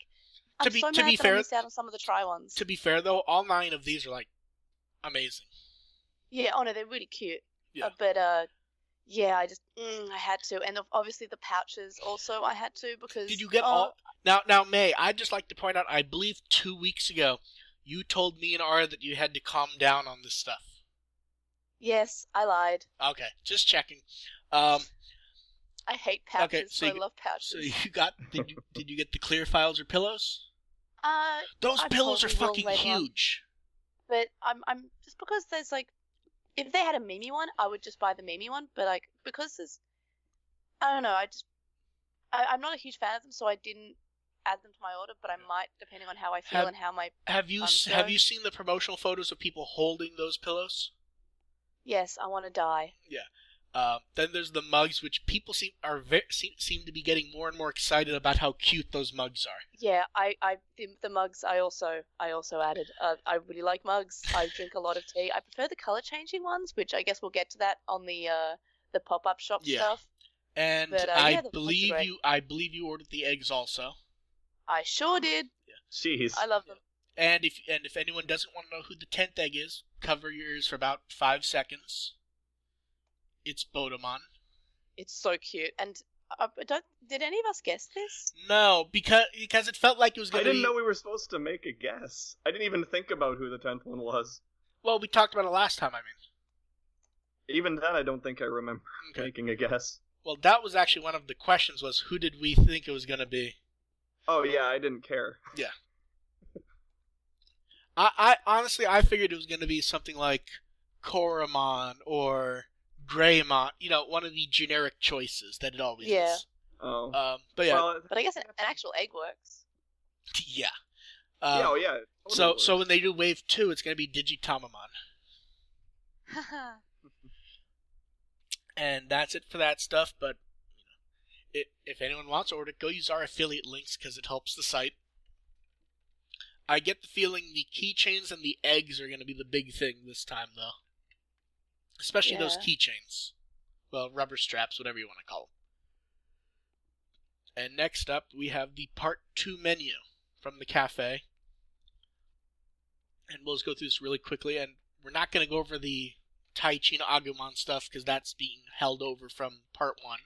To I'm be- so to be fair- I on some of the Tri ones. To be fair though, all nine of these are like amazing. Yeah, oh no, they're really cute. Yeah. Uh, but uh, yeah, I just mm, I had to, and obviously the pouches also I had to because. Did you get oh, all? Now, now, May, I'd just like to point out. I believe two weeks ago, you told me and Ara that you had to calm down on this stuff. Yes, I lied. Okay, just checking. Um, I hate pouches, Okay, so but I love pouches. so you got? Did you did you get the clear files or pillows? Uh, Those I pillows are fucking huge. but I'm I'm just because there's like, if they had a Mimi one, I would just buy the Mimi one. But like because there's, I don't know. I just I, I'm not a huge fan of them, so I didn't add them to my order. But I might, depending on how I feel Have- and how my Have you have you seen the promotional photos of people holding those pillows? yes, I want to die. Uh, then there's the mugs, which people seem are ve- seem, seem to be getting more and more excited about how cute those mugs are. Yeah, I, I the, the mugs I also I also added. Uh, I really like mugs. I drink a lot of tea. I prefer the color changing ones, which I guess we'll get to that on the uh the pop up shop Yeah. stuff. And But, uh, I yeah, the mugs are believe you I believe you ordered the eggs also. I sure did. Yeah. Jeez. I love them. And if and if anyone doesn't want to know who the tenth egg is, cover your ears for about five seconds. It's Botamon. It's so cute. And uh, don't did any of us guess this? No, because because it felt like it was I gonna I didn't be. know we were supposed to make a guess. I didn't even think about who the tenth one was. Well, we talked about it last time. I mean, Even then, I don't think I remember okay. making a guess. Well, that was actually one of the questions: was who did we think it was gonna be? Oh yeah, I didn't care. Yeah. I, I honestly I figured it was gonna be something like Coromon or Greymon. You know, one of the generic choices that it always Yeah. is. Oh. Um, but yeah, Well, But I guess an, an actual egg works. yeah. yeah, Um, oh yeah. totally so works. so when they do Wave Two, it's gonna be Digitamamon, and that's it for that stuff. But you know, it, if anyone wants to order, go use our affiliate links because it helps the site. I get the feeling the keychains and the eggs are going to be the big thing this time, though. Especially those keychains. Well, rubber straps, whatever you want to call them. And next up, we have the part two menu from the cafe. And we'll just go through this really quickly. And we're not going to go over the Taichino Agumon stuff because that's being held over from part one.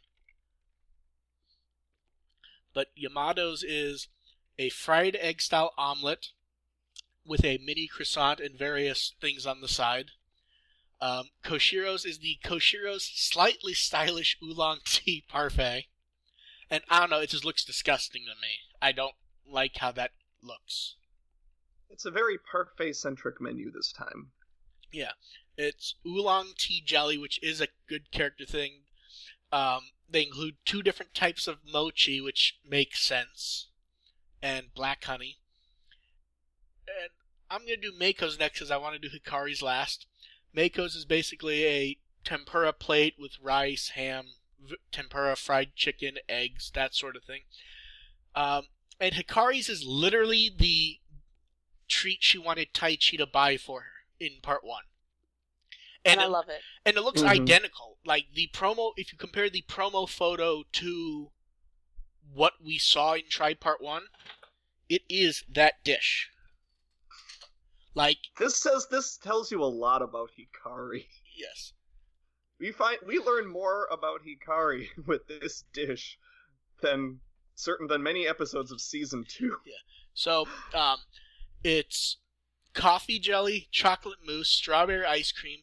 But Yamato's is a fried egg style omelet with a mini croissant and various things on the side. Um, Koshiro's is the Koshiro's slightly stylish oolong tea parfait. And I don't know, it just looks disgusting to me. I don't like how that looks. it's a very parfait centric menu this time. Yeah. It's oolong tea jelly, which is a good character thing. Um, they include two different types of mochi, which makes sense, and black honey. And I'm gonna do Meiko's next, because I want to do Hikari's last. Meiko's is basically a tempura plate with rice, ham, v- tempura, fried chicken, eggs, that sort of thing. Um, and Hikari's is literally the treat she wanted Taichi to buy for her in part one. And, I it- love it. and it looks Mhm. identical. Like the promo, if you compare the promo photo to what we saw in Tri Part One, it is that dish. Like This says this tells you a lot about Hikari. yes, We find we learn more about Hikari with this dish than certain than many episodes of season two. Yeah. so um, it's coffee jelly, chocolate mousse, strawberry ice cream,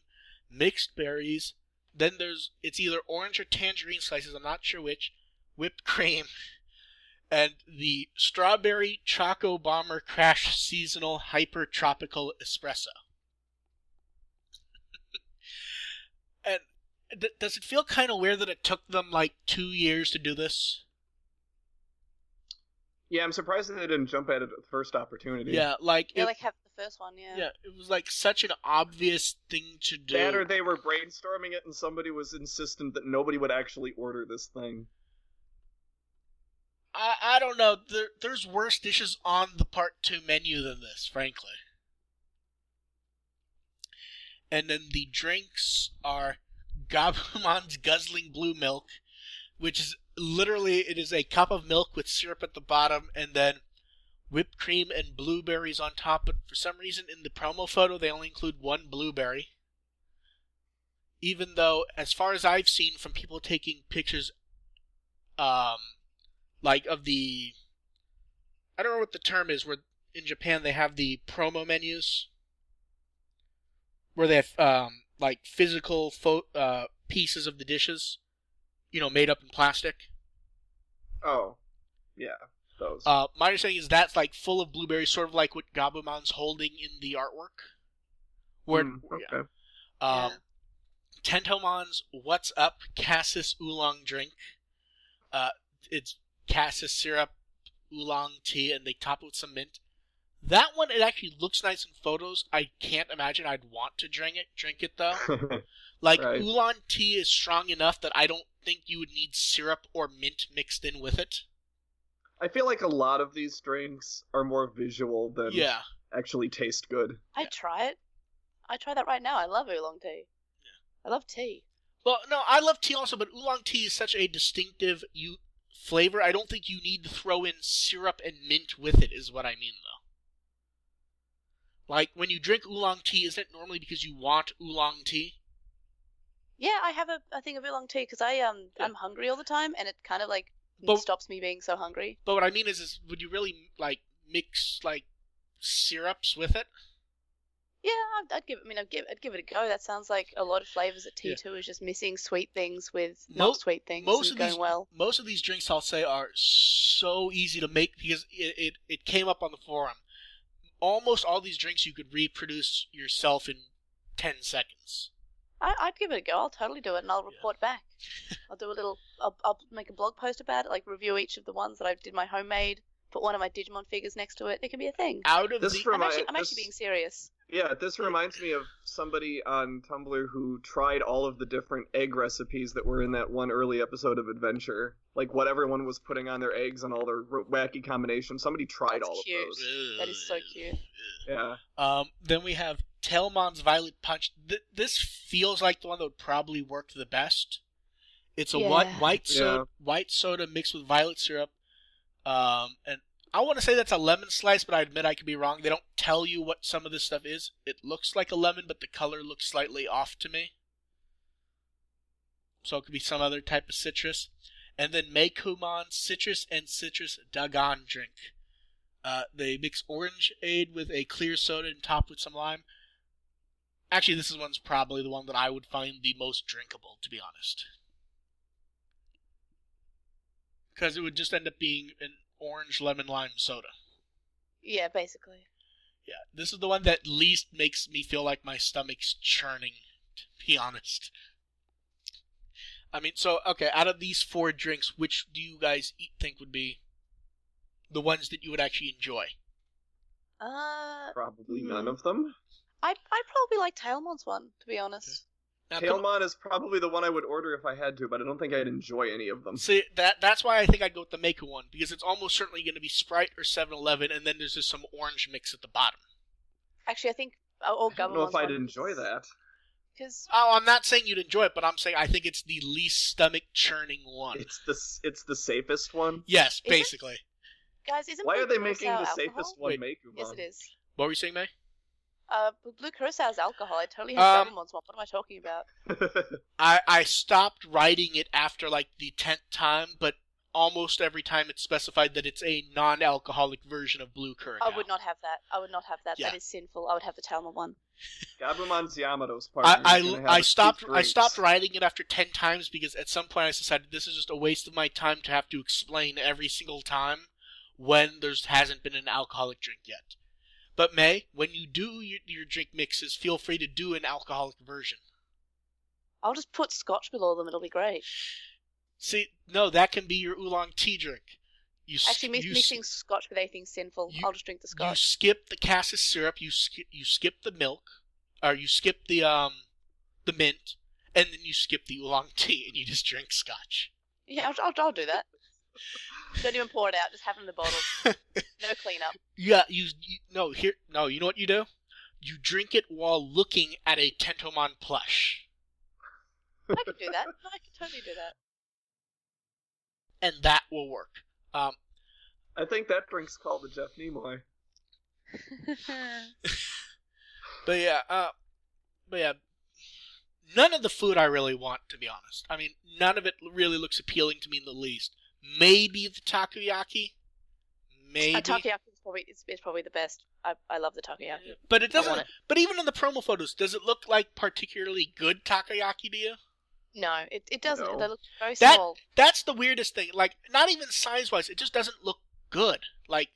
mixed berries. Then there's it's either orange or tangerine slices. I'm not sure which. Whipped cream, and the strawberry choco bomber crash seasonal hyper tropical espresso. and d- does it feel kind of weird that it took them like two years to do this? Yeah, I'm surprised that they didn't jump at it at the first opportunity. Yeah, like Yeah, it, like have the first one, yeah. yeah, it was like such an obvious thing to do. That or they were brainstorming it and somebody was insistent that nobody would actually order this thing. I, I don't know. There, there's worse dishes on the part two menu than this, frankly. And then the drinks are Gabumon's Guzzling Blue Milk, which is literally it is a cup of milk with syrup at the bottom and then whipped cream and blueberries on top. But for some reason, in the promo photo, they only include one blueberry. Even though, as far as I've seen from people taking pictures, um, like of the I don't know what the term is where in Japan they have the promo menus where they have um like physical fo- uh pieces of the dishes you know made up in plastic Oh, yeah, those. uh my understanding is that's like full of blueberries sort of like what Gabumon's holding in the artwork where Mm, yeah. okay. Um, Tentomon's What's Up Cassis Oolong drink. Uh, it's cassis syrup, oolong tea, and they top it with some mint. That one, it actually looks nice in photos. I can't imagine I'd want to drink it. Drink it though. Like Right. oolong tea is strong enough that I don't think you would need syrup or mint mixed in with it. I feel like a lot of these drinks are more visual than Yeah, actually taste good. I try it. I try that right now. I love oolong tea. I love tea. Well, no, I love tea also, but oolong tea is such a distinctive you flavor. I don't think you need to throw in syrup and mint with it. Is what I mean, though. Like when you drink oolong tea, isn't it normally because you want oolong tea? Yeah, I have a, a thing of oolong tea because I um Yeah. I'm hungry all the time and it kind of like But- stops me being so hungry. But what I mean is, is would you really like mix like syrups with it? Yeah, I'd, I'd give. I mean, I'd give. I'd give it a go. That sounds like a lot of flavors that Yeah. T2 is just missing sweet things with Mo- not sweet things most of going these- well. Most of these drinks, I'll say, are so easy to make because it, it, it came up on the forum. Almost all these drinks you could reproduce yourself in ten seconds. I, I'd give it a go. I'll totally do it, and I'll Yeah. report back. I'll do a little. I'll, I'll make a blog post about it, like review each of the ones that I did my homemade. Put one of my Digimon figures next to it. It can be a thing. Out of This the from- I'm Remi- actually, I'm this- actually being serious. Yeah, this reminds me of somebody on Tumblr who tried all of the different egg recipes that were in that one early episode of Adventure. Like what everyone was putting on their eggs and all their wacky combinations. Somebody tried That's all cute. of those. That is so cute. Yeah. Um, then we have Tailmon's Violet Punch. Th- this feels like the one that would probably work the best. It's a white Yeah. white soda, Yeah. white soda mixed with violet syrup. Um, and I want to say that's a lemon slice, but I admit I could be wrong. They don't tell you what some of this stuff is. It looks like a lemon, but the color looks slightly off to me. So it could be some other type of citrus. And then Meicoomon Citrus and Citrus Dagon drink. Uh, they mix orange aid with a clear soda and top with some lime. Actually, this is one's probably the one that I would find the most drinkable, to be honest. Because it would just end up being an orange lemon lime soda. Yeah, basically. Yeah, this is the one that least makes me feel like my stomach's churning, to be honest. I mean, so, okay, out of these four drinks, which do you guys eat, think would be the ones that you would actually enjoy? Uh, Probably none of them. I I probably like Tailmon's one to be honest. Now, come- Tailmon is probably the one I would order if I had to, but I don't think I'd enjoy any of them. See that that's why I think I'd go with the Meiko one because it's almost certainly going to be Sprite or 7-Eleven, and then there's just some orange mix at the bottom. Actually, I think uh, or I don't know if I'd one, enjoy that. Because Oh, I'm not saying you'd enjoy it, but I'm saying I think it's the least stomach churning one. It's the it's the safest one. Yes, Is it? basically. guys, isn't Why Blue are they making the alcohol? safest one Wait. Meicoomon? Yes, it is. What were you saying, May? Uh, but Blue Curacao is alcohol. I totally have Um, Gabumon's one. What am I talking about? I I stopped writing it after like the tenth time, but almost every time it's specified that it's a non-alcoholic version of Blue Curacao. I would not have that. I would not have that. Yeah. That is sinful. I would have the Tailmon one. Gabumon's Yamato's partner. I, I, I stopped I stopped writing it after ten times because at some point I decided this is just a waste of my time to have to explain every single time when there's hasn't been an alcoholic drink yet. But May, when you do your, your drink mixes, feel free to do an alcoholic version. I'll just put scotch below them. It'll be great. See, no, that can be your oolong tea drink. You Actually, mi- you s- mixing scotch with anything sinful. you- I'll just drink the scotch. you skip the cassis syrup, you skip you skip the milk, or you skip the um the mint, and then you skip the oolong tea and you just drink scotch. Yeah, I'll, I'll, I'll do that. Don't even pour it out. Just have it in the bottle. No cleanup. Yeah, you, you no here no. You know what you do? You drink it while looking at a Tentomon plush, I can do that. I can totally do that. and that will work. Um, I think that drink's called the Jeff Nimoy. but yeah, uh, but yeah, none of the food I really want, to be honest. I mean, none of it really looks appealing to me in the least. Maybe the takoyaki, maybe, A takoyaki is probably is, is probably the best. I, I love the takoyaki. but it doesn't. it. But even in the promo photos, does it look like particularly good takoyaki to you? No, it, it doesn't. No. They look very That- small. That's the weirdest thing. Like, not even size wise, it just doesn't look good. Like,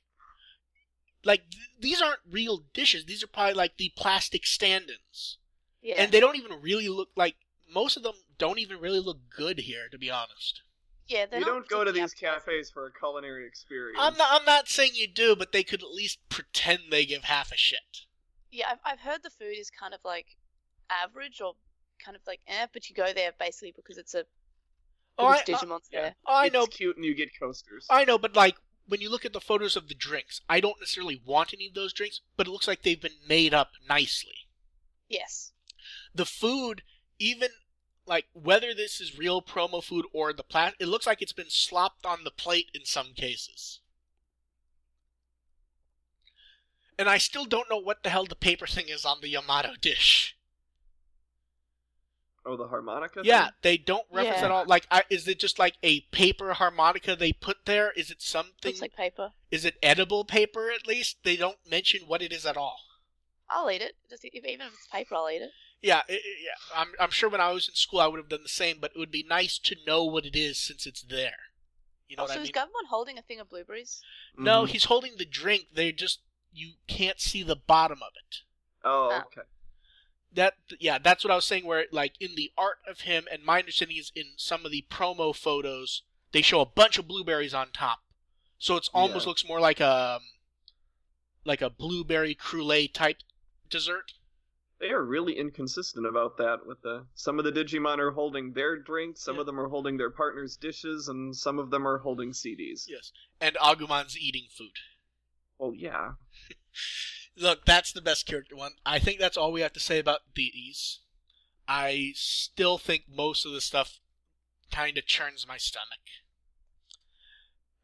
like th- these aren't real dishes. These are probably like the plastic stand-ins, Yeah. and they don't even really look like. Most of them don't even really look good here, to be honest. Yeah, they're You not don't go to these appetizing. cafes for a culinary experience. I'm not. I'm not saying you do, but they could at least pretend they give half a shit. Yeah, I've, I've heard the food is kind of like average or kind of like eh, but you go there basically because it's a Oh, I, because I, Digimon's yeah. there. I it's know. cute and you get coasters. I know, but like when you look at the photos of the drinks, I don't necessarily want any of those drinks, but it looks like they've been made up nicely. Yes. the food, even like whether this is real promo food or the plat, it looks like it's been slopped on the plate in some cases. And I still don't know what the hell the paper thing is on the Yamato dish. Oh, the harmonica. Yeah, thing? they don't reference Yeah. at all. Like, I, is it just like a paper harmonica they put there? Is it something? Looks like paper. is it edible paper at least? They don't mention what it is at all. I'll eat it. Just if, even if it's paper, I'll eat it. Yeah, it, it- yeah. I'm, I'm sure when I was in school I would have done the same, but it would be nice to know what it is since it's there. You know also, what I mean? So is Gabumon holding a thing of blueberries? No, Mhm. he's holding the drink. They just you can't see the bottom of it. Oh, Ah. okay. that yeah, that's what I was saying. Where like in the art of him, and my understanding is in some of the promo photos, they show a bunch of blueberries on top, so it's almost Yeah. looks more like a like a blueberry crule type dessert. They are really inconsistent about that. With the some of the Digimon are holding their drinks, some Yeah. of them are holding their partner's dishes, and some of them are holding CDs. Yes, and Agumon's eating food. Oh yeah. Look, that's the best character one. I think that's all we have to say about these. I still think most of the stuff kind of churns my stomach.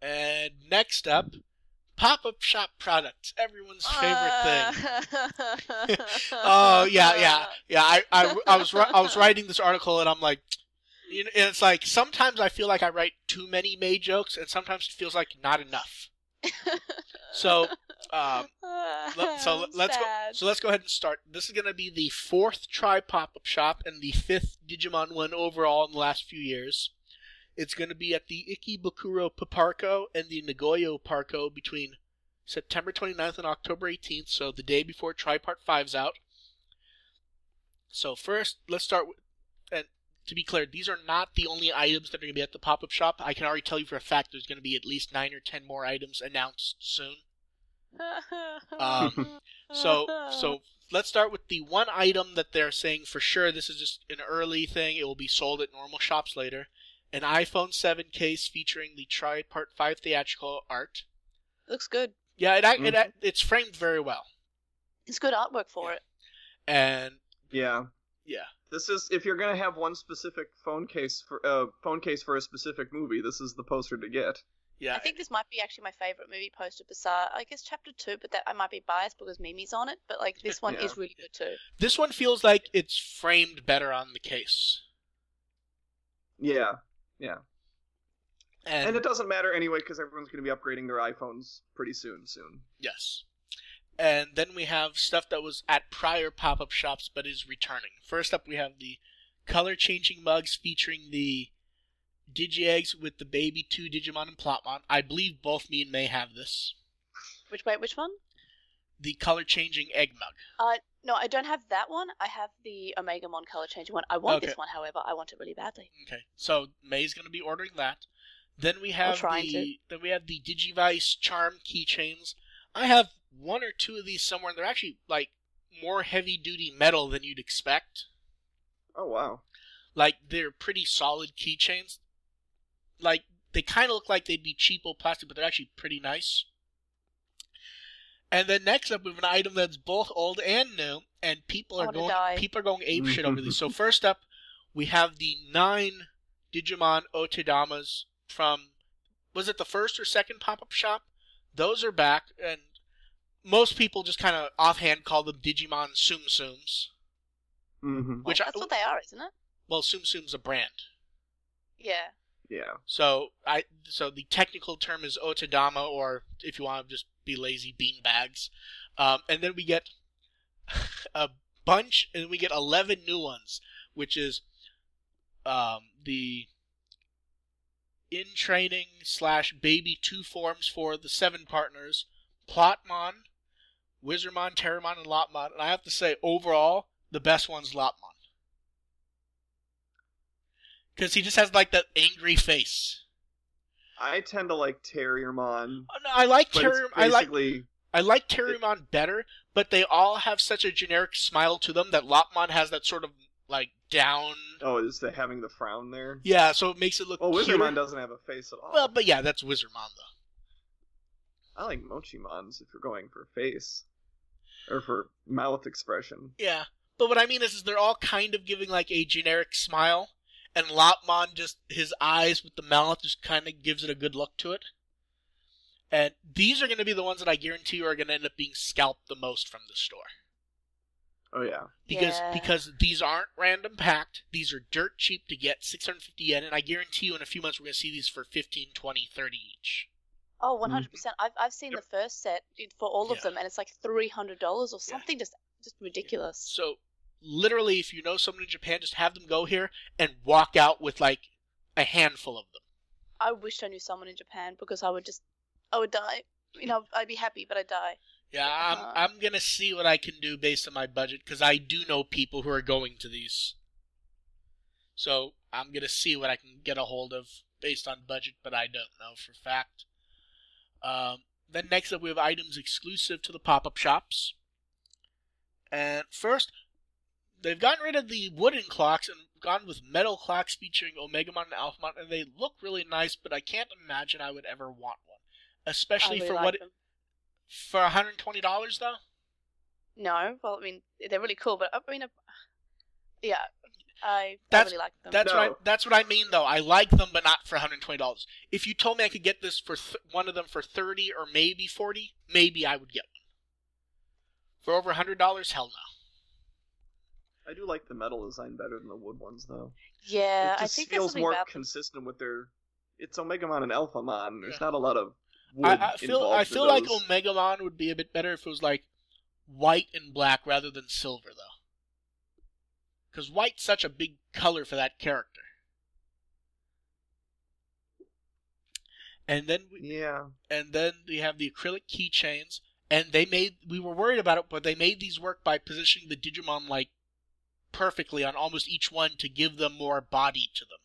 And next up, pop-up shop products, everyone's favorite thing. Oh yeah, yeah, yeah. I, I, I was I was writing this article and I'm like, you know, and it's like sometimes I feel like I write too many May jokes, and sometimes it feels like not enough. So, um, let- so let- let's go. So let's go ahead and start. This is going to be the fourth Tri pop-up shop and the fifth Digimon one overall in the last few years. It's going to be at the Ikebukuro Parco and the Nagoya Parco between September 29th and October 18th, so the day before Tripart 5's out. So first, let's start with, and to be clear, these are not the only items that are going to be at the pop-up shop. I can already tell you for a fact there's going to be at least 9 or 10 more items announced soon. Um, So, so let's start with the one item that they're saying for sure. This is just an early thing. It will be sold at normal shops later. An iPhone 7 case featuring the Tripart 5 theatrical art. looks good. Yeah, it, act- it act- it's framed very well. It's good artwork for Yeah. it. And Yeah. yeah, This is if you're gonna have one specific phone case for uh, phone case for a specific movie. This is the poster to get. yeah, I think this might be actually my favorite movie poster beside, I guess, chapter two, but that I might be biased because Mimi's on it. But like this one Yeah. is really good too. this one feels like it's framed better on the case. Yeah. Yeah. And, And it doesn't matter anyway because everyone's gonna be upgrading their iPhones pretty soon. Soon. Yes. And then we have stuff that was at prior pop up shops but is returning. First up, we have the color changing mugs featuring the Digi Eggs with the baby 2 Digimon and Plotmon. I believe both me and May have this. Which wait, which one? The color changing egg mug. Uh, no, I don't have that one. I have the Omega Mon color changing one. I want Okay. this one, however. I want it really badly. Okay, so May's going to be ordering that. Then we have the to. then we have the Digivice charm keychains. I have one or two of these somewhere, and they're actually like more heavy duty metal than you'd expect. Oh wow. Like they're pretty solid keychains. Like they kind of look like they'd be cheapo plastic, but they're actually pretty nice. And then next up, we have an item that's both old and new, and people are going die. people are going ape shit over these. So first up, we have the nine Digimon Otedamas from was it the first or second pop up shop? Those are back, and most people just kind of offhand call them Digimon Tsum Tsums. Mm-hmm. Which I- That's what they are, isn't it? Well, Tsum Tsum's a brand. Yeah. Yeah. So I so the technical term is otedama, or if you want to just be lazy, bean bags. Um, and then we get a bunch, and we get eleven new ones, which is um, the in training slash baby two forms for the seven partners: Plotmon, Wizardmon, Terriermon, and Lopmon. And I have to say, overall, the best one's Lopmon. Because he just has like that angry face. I tend to like Terriermon, Oh, I like Terry. I like basically I like Terriermon better, but they all have such a generic smile to them that Lopmon has that sort of like down. oh, is the having the frown there? Yeah, so it makes it look. Well, cuter. Wizardmon doesn't have a face at all. Well, but yeah, that's Wizardmon though. I like Mochimons if you're going for face or for mouth expression. Yeah, but what I mean is, is they're all kind of giving like a generic smile, and Lopmon just his eyes with the mouth just kind of gives it a good look to it. And these are going to be the ones that I guarantee you are going to end up being scalped the most from the store. Oh yeah. because Yeah. because these aren't random packed these are dirt cheap to get 650 yen and i guarantee you in a few months we're going to see these for 15 20 30 each Oh, mm-hmm. 100%. I've, I've seen Yep. the first set for all of Yeah. them, and it's like $300 or something just just ridiculous. so literally if you know someone in japan just have them go here and walk out with like a handful of them I wish I knew someone in Japan because I would just, I would die. You know, I'd be happy, but I'd die. Yeah, I'm Uh. I'm gonna see what I can do based on my budget because I do know people who are going to these. So I'm gonna see what I can get a hold of based on budget, but I don't know for fact. Um, then next up we have items exclusive to the pop-up shops. And first, they've gotten rid of the wooden clocks and gone with metal clocks featuring Omegamon and Alphamon, and they look really nice, but I can't imagine I would ever want one, especially really for like what them. for $120 though. No, well, I mean, they're really cool, but I mean, uh, yeah, I, I That's- really like them. That's what I, that's what I mean though. I like them, but not for $120. If you told me I could get this for th- one of them for 30 or maybe 40, maybe I would get one. For over $100, hell no. I do like the metal design better than the wood ones, though. yeah, it I think feels more about them. consistent with their. It's Omegamon and Alphamon. There's Yeah. not a lot of wood I, I feel I feel like those. Omegamon would be a bit better if it was like white and black rather than silver though. Cuz white's such a big color for that character. And then we, Yeah. and then we have the acrylic keychains and they made we were worried about it but they made these work by positioning the digimon like perfectly on almost each one to give them more body to them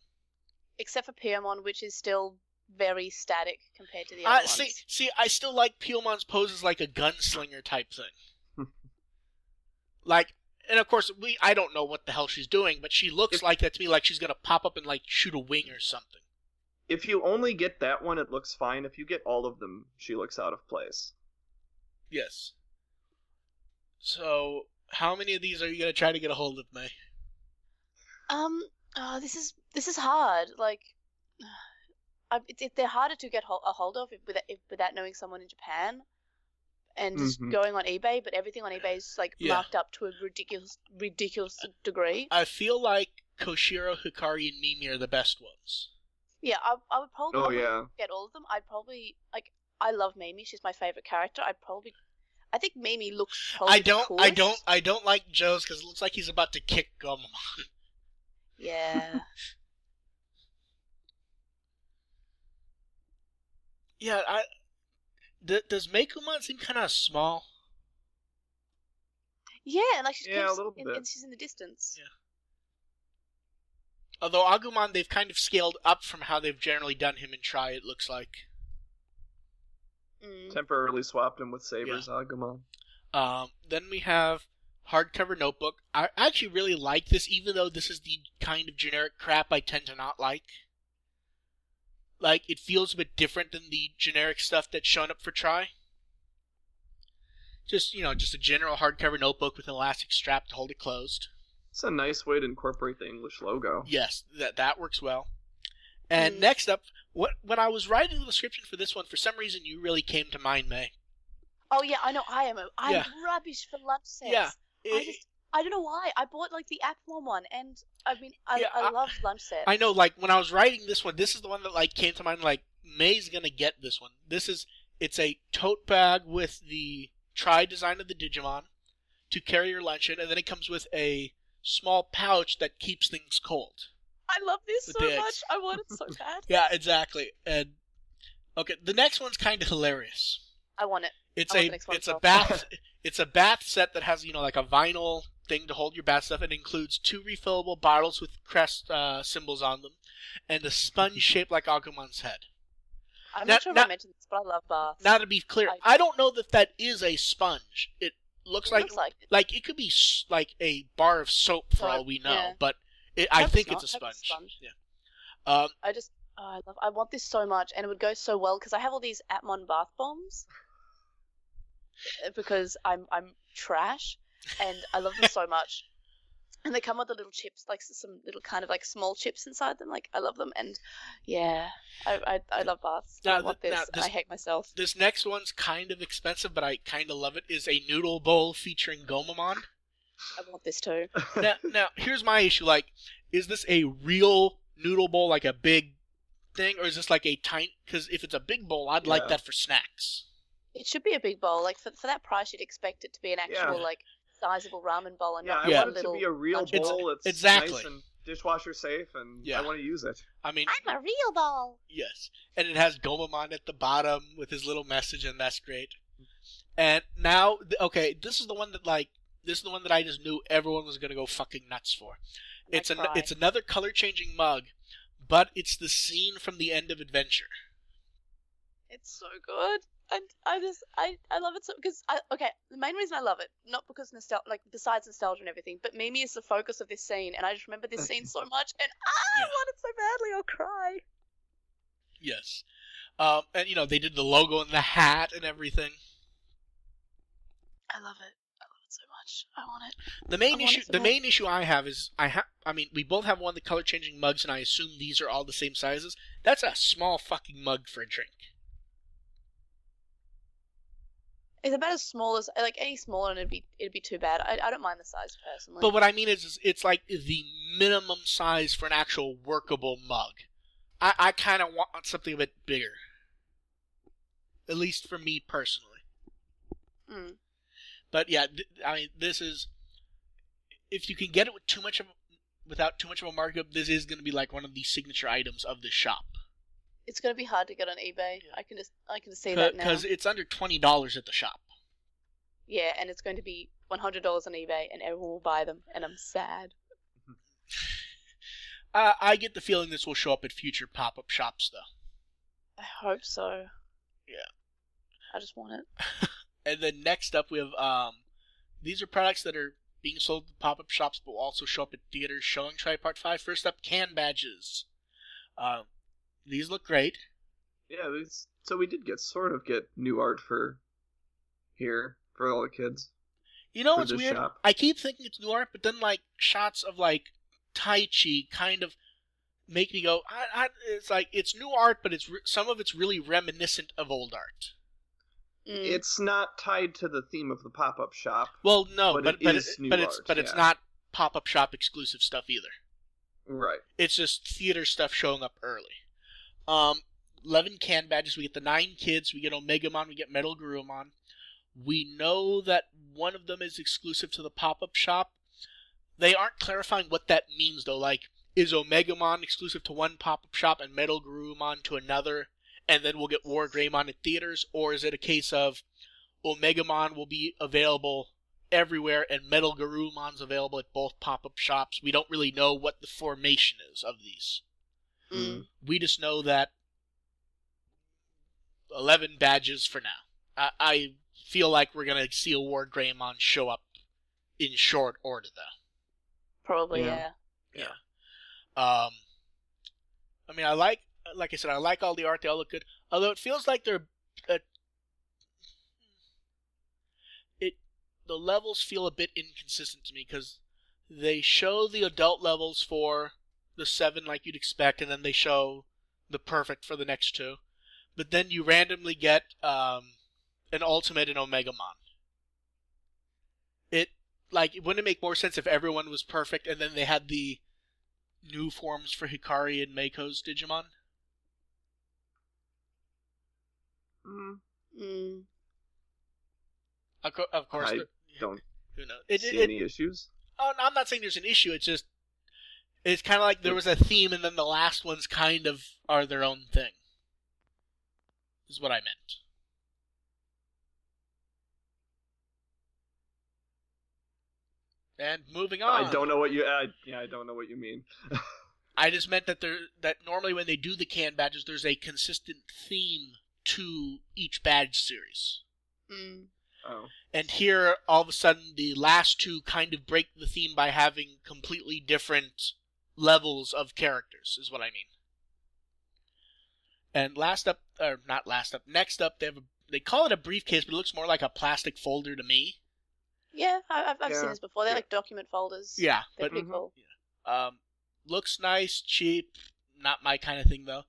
Except for Piyomon, which is still very static compared to the I other see ones. see I still like Piyomon's poses like a gunslinger type thing like and of course we I don't know what the hell she's doing but she looks If- like that to me like she's gonna pop up and like shoot a wing or something If you only get that one, it looks fine. If you get all of them, she looks out of place. yes so how many of these are you gonna try to get a hold of May Um, oh, this is this is hard. Like, I, it, it, they're harder to get hol- a hold of if, without, if, without knowing someone in Japan, and just Mhm. going on eBay. But everything on eBay is like Yeah. marked up to a ridiculous ridiculous degree. I feel like Koshiro, Hikari, and Mimi are the best ones. Yeah, I, I would probably Oh yeah. get all of them. I'd probably like. I love Mimi. She's my favorite character. I'd probably. I think Mimi looks. I don't, I don't, I don't like Joe's because it looks like he's about to kick Gomamon. Yeah. Yeah, I. D- does Meicoomon seem kind of small? yeah, and like she's Yeah, a little and, bit. and she's in the distance. Yeah. Although Agumon, they've kind of scaled up from how they've generally done him in Tri. It looks like. Mm. Temporarily swapped him with Savers' Agumon. Um, then we have hardcover notebook. I actually really like this, even though this is the kind of generic crap I tend to not like. Like it feels a bit different than the generic stuff that's shown up for Tri. Just you know, just a general hardcover notebook with an elastic strap to hold it closed. It's a nice way to incorporate the English logo. Yes, that that works well. And Mm. next up, what when I was writing the description for this one, for some reason you really came to mind, May. Oh yeah, I know. I am. A, I'm Yeah. rubbish for lunch sets. Yeah. I just. I don't know why. I bought like the Apple one, and I mean, I, Yeah, I, I- love lunch sets. I know, like when I was writing this one, this is the one that like came to mind. Like May's gonna get this one. This is it's a tote bag with the tri design of the Digimon to carry your lunch in, and then it comes with a small pouch that keeps things cold. I love this so eggs. much. I want it so bad. Yeah, exactly. And okay, the next one's kind of hilarious. I want it. It's want a the next one it's as a bath it's a bath set that has you know like a vinyl thing to hold your bath stuff. It includes two refillable bottles with crest uh, symbols on them, and a sponge shaped like Agumon's head. I'm Now- not sure if now- I mentioned this, but I love baths. Now to be clear, I- I don't know that that is a sponge. It looks It like looks like it. like it could be like a bar of soap for all we know, yeah. but it, I think it's it's a sponge. it's sponge. Yeah. Um, I just. Oh, I love. I want this so much, and it would go so well because I have all these Appmon bath bombs. Uh, Because I'm I'm trash, and I love them so much. And they come with the little chips, like some little kind of like small chips inside them. Like I love them, and yeah, I I, I love baths. Now I want this. now and this- I hate myself. this next one's kind of expensive, but I kind of love it. Is a noodle bowl featuring Gomamon. I want this too. now, now here's my issue. Like, is this a real noodle bowl, like a big thing, or is this like a tiny? Because if it's a big bowl, I'd like that for snacks. It should be a big bowl. Like for for that price, you'd expect it to be an actual Yeah. like sizable ramen bowl and Yeah, not I Yeah. want it to be a real lunch It's- bowl. It's exactly. nice and dishwasher safe, and Yeah. I want to use it. I mean, I'm a real bowl. yes, and it has Gomamon at the bottom with his little message, and that's great. And now, okay, this is the one that like this is the one that I just knew everyone was gonna go fucking nuts for. I It's an it's another color changing mug, but it's the scene from the end of Adventure. It's so good. And I just I I love it so because I okay the main reason I love it not because nostalgia like besides nostalgia and everything but Mimi is the focus of this scene and I just remember this scene so much and ah, I want it so badly I'll cry. Yes. Um, and you know they did the logo and the hat and everything. I love it. I love it so much. I want it. The main I issue, the main issue I have is I have. I mean, we both have one of the color changing mugs, and I assume these are all the same sizes. That's a small fucking mug for a drink. It's about as small as like any smaller and it'd be it'd be too bad. I, I don't mind the size personally. But what I mean is, is it's like the minimum size for an actual workable mug. I, I kind of want something a bit bigger. At least for me personally. Mm. But yeah, th- I mean, this is if you can get it with too much of without too much of a markup, this is going to be like one of the signature items of the shop It's gonna be hard to get on eBay. I can just I can just see that now. because it's under twenty dollars at the shop. Yeah, and it's going to be one hundred dollars on eBay, and everyone will buy them, and I'm sad. Uh, I get the feeling this will show up at future pop-up shops, though. I hope so. Yeah. I just want it. And then next up, we have um, these are products that are being sold at pop-up shops, but will also show up at theaters showing Tri Part Five. First up, can badges. Uh, these look great. Yeah, these, so we did get sort of get new art for here for all the kids. You know what's weird? shop. I keep thinking it's new art, but then like shots of like Taichi kind of make me go. I, I, it's like it's new art, but it's re- some of it's really reminiscent of old art. Mm. It's not tied to the theme of the pop-up shop. Well, no, But but it but, is it- but it's art, but it's not pop-up shop exclusive stuff either. Right. It's just theater stuff showing up early. Um, eleven can badges. We get the nine kids. We get Omegamon. We get Metal Garurumon. We know that one of them is exclusive to the pop-up shop. They aren't clarifying what that means though. Like, is Omegamon exclusive to one pop-up shop and Metal Garurumon to another, and then we'll get War Greymon at theaters, or is it a case of Omegamon will be available everywhere and Metal Garurumon's available at both pop-up shops? We don't really know what the formation is of these. Mm. We just know that 11 badges for now. I, I feel like we're going to see a War Greymon show up in short order, though. Probably, Yeah. yeah. Um, I mean, I like, like I said, I like all the art. They all look good. Although it feels like they're, uh, it, the levels feel a bit inconsistent to me because they show the adult levels for the seven like you'd expect, and then they show the perfect for the next two. But then you randomly get um, an ultimate and Omegamon. It like wouldn't it make more sense if everyone was perfect and then they had the new forms for Hikari and Meiko's Digimon? Mm, Mm. Of, co- of course, I there- don't who knows? It, see it, any issues. oh, I'm not saying there's an issue. It's just it's kind of like there was a theme, and then the last ones kind of are their own thing. Is what I meant. And moving on. I don't know what you. I, yeah, I don't know what you mean. I just meant that there that normally when they do the can badges, there's a consistent theme to each badge series. Mm. Oh, And here, all of a sudden, the last two kind of break the theme by having completely different levels of characters, is what I mean. And last up, or not last up, next up, they have a, they call it a briefcase, but it looks more like a plastic folder to me. Yeah, I, I've, I've Yeah. seen this before. They're Yeah. like document folders. Yeah, They're but pretty Mhm. cool. Um, looks nice, cheap, not my kind of thing though.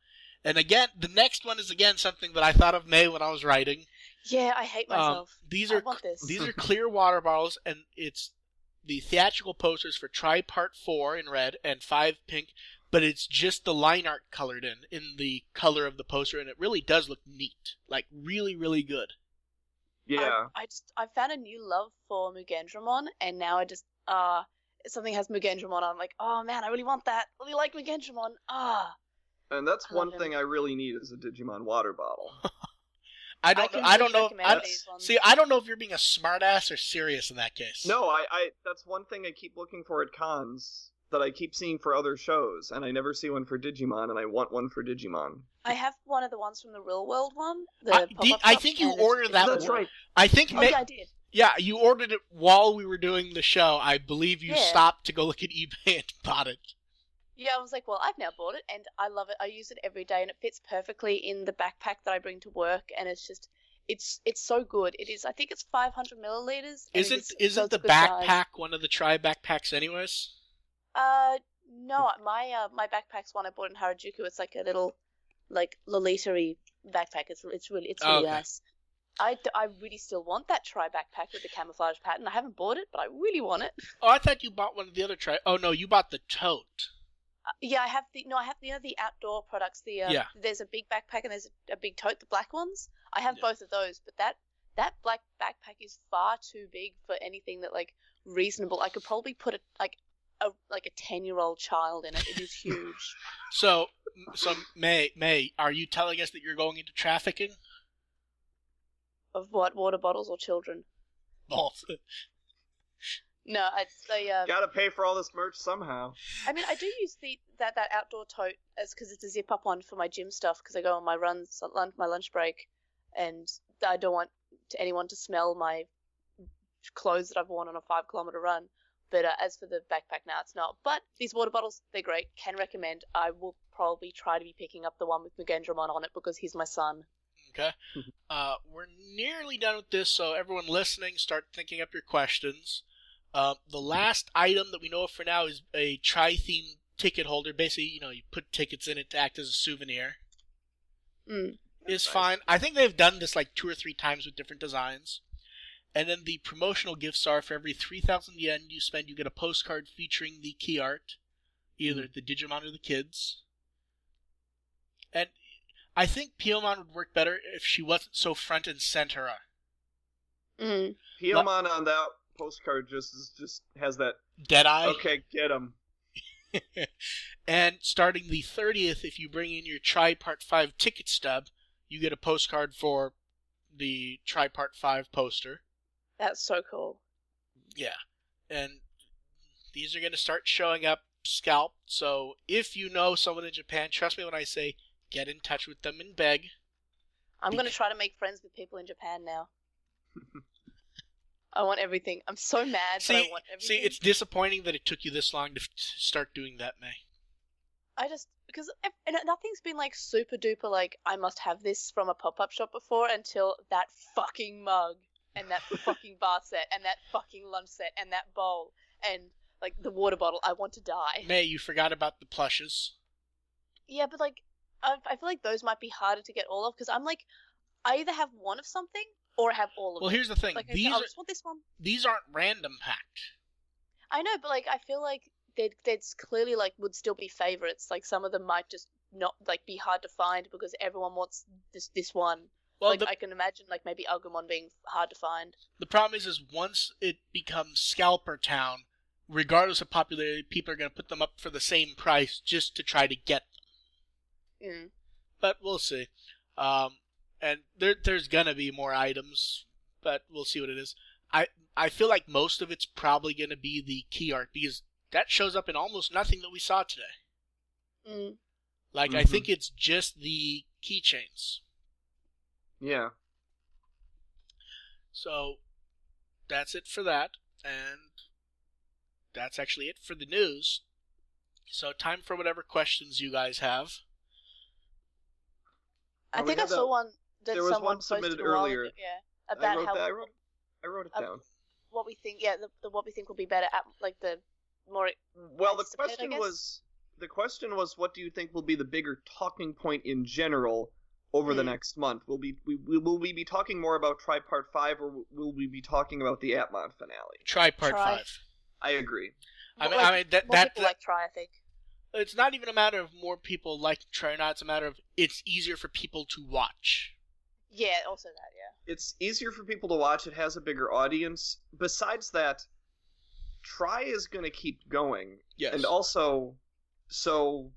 And again, the next one is again something that I thought of May when I was writing. Yeah, I hate Um, myself. these I are want this. these are clear water bottles, and it's the theatrical posters for Tri Part Four in red and Five pink, but it's just the line art colored in in the color of the poster, and it really does look neat, like really, really good. yeah. I, I just I found a new love for Mugendramon, and now I just uh something has Mugendramon. I'm like, oh man, I really want that. I really like Mugendramon. Ah, And that's I love one him. thing I really need is a Digimon water bottle. I don't can know. I don't know. recommend I, these ones. see, I don't know if you're being a smartass or serious in that case. No, I, I that's one thing I keep looking for at cons that I keep seeing for other shows, and I never see one for Digimon, and I want one for Digimon. I have one of the ones from the real world one. The I- did- I think you ordered that That's good. right. I think. Oh ma- yeah, I did. yeah, you ordered it while we were doing the show. I believe you Yeah. stopped to go look at eBay and bought it. Yeah, I was like, well, I've now bought it and I love it. I use it every day and it fits perfectly in the backpack that I bring to work and it's just it's it's so good. It is I think it's 500 milliliters. Isn't is, isn't the good size. backpack one of the tri backpacks anyways? Uh no, my uh my backpack's one I bought in Harajuku. It's like a little like Lolita-y backpack. It's it's really it's really Okay. nice. I really still want that tri backpack with the camouflage pattern. I haven't bought it, but I really want it. Oh, I thought you bought one of the other tri. Oh no, you bought the tote. Uh, yeah, I have the no, I have you know the outdoor products. The um, Yeah. there's a big backpack and there's a, a big tote, the black ones. I have Yeah. both of those, but that that black backpack is far too big for anything that like reasonable. I could probably put a like a like a ten year old child in it. It is huge. So, so May, May, are you telling us that you're going into trafficking? of what water bottles or children? Both. No, I they uh, Gotta pay for all this merch somehow. I mean, I do use the that that outdoor tote as because it's a zip up one for my gym stuff because I go on my runs lunch, my lunch break, and I don't want to, anyone to smell my clothes that I've worn on a five kilometer run. But uh, as for the backpack, now it's not. But these water bottles, they're great. Can recommend. I will probably try to be picking up the one with Mugendramon on it because he's my son. Okay. Uh, we're nearly done with this, so everyone listening, start thinking up your questions. Uh, the last item that we know of for now is a tri-theme ticket holder. Basically, you know, you put tickets in it to act as a souvenir. Mm. Is Nice. fine. I think they've done this like two or three times with different designs. And then the promotional gifts are for every 3,000 yen you spend, you get a postcard featuring the key art, either the Digimon or the kids. And I think Piyomon would work better if she wasn't so front and center. Mm. Piyomon on that postcard just is, just has that. Deadeye. Okay, get him. and starting the 30th, if you bring in your Tri Part 5 ticket stub, you get a postcard for the Tri Part 5 poster. That's so cool. Yeah. And these are going to start showing up scalped. So if you know someone in Japan, trust me when I say get in touch with them and beg. I'm gonna try to make friends with people in Japan now. I want everything. I'm so mad, See, I want everything. see, it's disappointing that it took you this long to f- start doing that, May. I just because and nothing's been like super duper like I must have this from a pop up shop before until that fucking mug and that fucking bar set and that fucking lunch set and that bowl and like the water bottle. I want to die. May, you forgot about the plushes. Yeah, but like I, I feel like those might be harder to get all of because I'm like I either have one of something or I have all of them. Well, here's the thing. Like these I just want this one. these aren't random packed. I know, but like I feel like they'd they'd clearly like would still be favorites. Like some of them might just not like be hard to find because everyone wants this this one. Well, like the, I can imagine like maybe Agumon being hard to find. the problem is, is once it becomes Scalper Town, regardless of popularity, people are going to put them up for the same price just to try to get them. Mm. But we'll see. Um, and there, there's going to be more items, but we'll see what it is. I, I feel like most of it's probably going to be the key art because that shows up in almost nothing that we saw today. Mm. Like, I Mhm. think it's just the keychains. Yeah. So that's it for that, and that's actually it for the news. So time for whatever questions you guys have. I Oh, think I saw that- one that there was someone one submitted posted a while earlier. ago, Yeah, I about wrote how that. I wrote. I wrote it Uh, down. what we think. Yeah, the, the what we think will be better at like the more. Well, the question guess? was the question was what do you think will be the bigger talking point in general over the Hmm. next month? Will be we, we will we be talking more about Tri Part Five or will we be talking about the Appmon finale? Tri part Tri. five. I agree. I mean, like, I mean that more that, people that like try. I think. it's not even a matter of more people like to try or not. It's a matter of it's easier for people to watch. Yeah, also that. Yeah. It's easier for people to watch. It has a bigger audience. Besides that, Tri is going to keep going, Yes. and also, so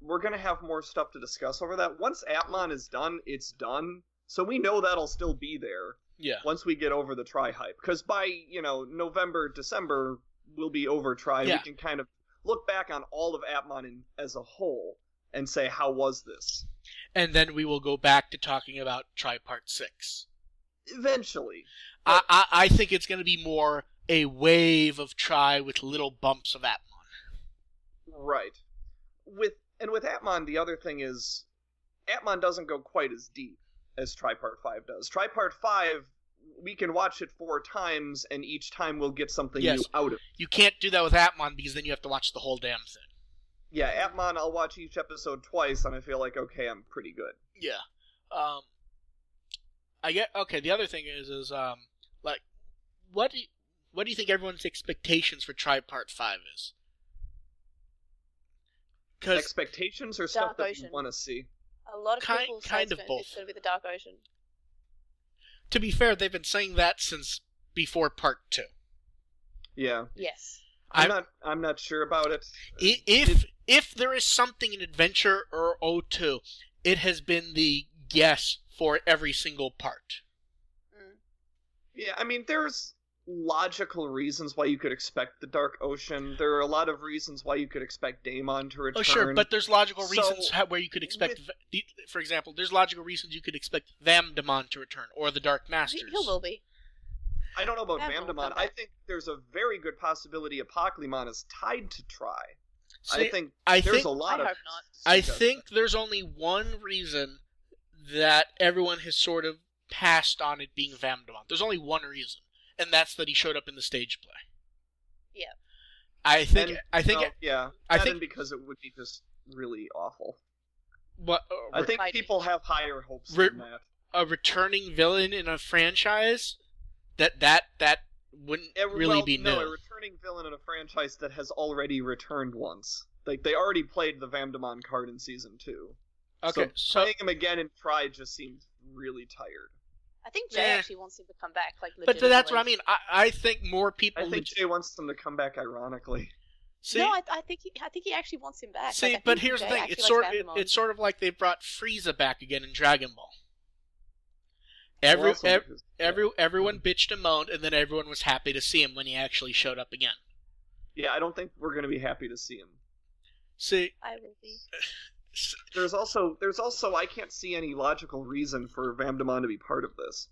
we're going to have more stuff to discuss over that. Once Appmon is done, it's done. So we know that'll still be there Yeah. once we get over the tri hype. Because by, you know, November, December, we'll be over tri. Yeah. We can kind of look back on all of Appmon in, as a whole and say, how was this? And then we will go back to talking about Tri Part 6. Eventually. I, I, I think it's going to be more a wave of Tri with little bumps of Appmon. Right. With and with Appmon, the other thing is Appmon doesn't go quite as deep as Tri Part Five does. Tri Part Five, we can watch it four times, and each time we'll get something Yes. new out of it. You can't do that with Appmon because then you have to watch the whole damn thing. Yeah, Appmon, I'll watch each episode twice, and I feel like okay, I'm pretty good. Yeah. Um. I get okay. The other thing is, is um, like, what do you, what do you think everyone's expectations for Tri Part Five is? Because Expectations or stuff Dark that Ocean. want to see. A lot of Kind- people say kind it's of gonna- both. It's going to be the Dark Ocean. to be fair, they've been saying that since before Part Two. Yeah, Yes. I'm I'm- not. I'm not sure about it. I- If if there is something in Adventure or O2, it has been the guess for every single part. Mm. Yeah, I mean, there's logical reasons why you could expect the Dark Ocean. There are a lot of reasons why you could expect Daemon to return. Oh, sure, but there's logical reasons how, where you could expect, v- for example, there's logical reasons you could expect Vamdemon to return or the Dark Masters. he will be. I don't know about Vamdemon will Vamdemon. come I think there's a very good possibility Apocalymon is tied to Tri. See, I think I there's think a lot I of. I suggestion. think there's only one reason that everyone has sort of passed on it being Vamdemon. There's only one reason, and that's that he showed up in the stage play. Yeah. I think. And, I think. well, yeah, I think- because it would be just really awful. what uh, I think Might people have higher hopes Re- than that. a returning villain in a franchise that that that wouldn't Eh, really well, be no, new. a returning villain in a franchise that has already returned once. Like they already played the Vamdemon card in season two. Okay, so, so, playing him again in Tri just seems really tired. I think Jay Yeah. actually wants him to come back. Like, but th- that's what I mean. I, I think more people. I think leg- Jay wants them to come back ironically. see, no, I, I think he, I think he actually wants him back. see, Like, but think here's the thing. It's sort. It, it's sort of like they brought Frieza back again in Dragon Ball. Every Also ev- because- every everyone bitched and moaned, and then everyone was happy to see him when he actually showed up again. yeah, I don't think we're gonna be happy to see him. See, I will be. There's also there's also I can't see any logical reason for Vamdemon to be part of this.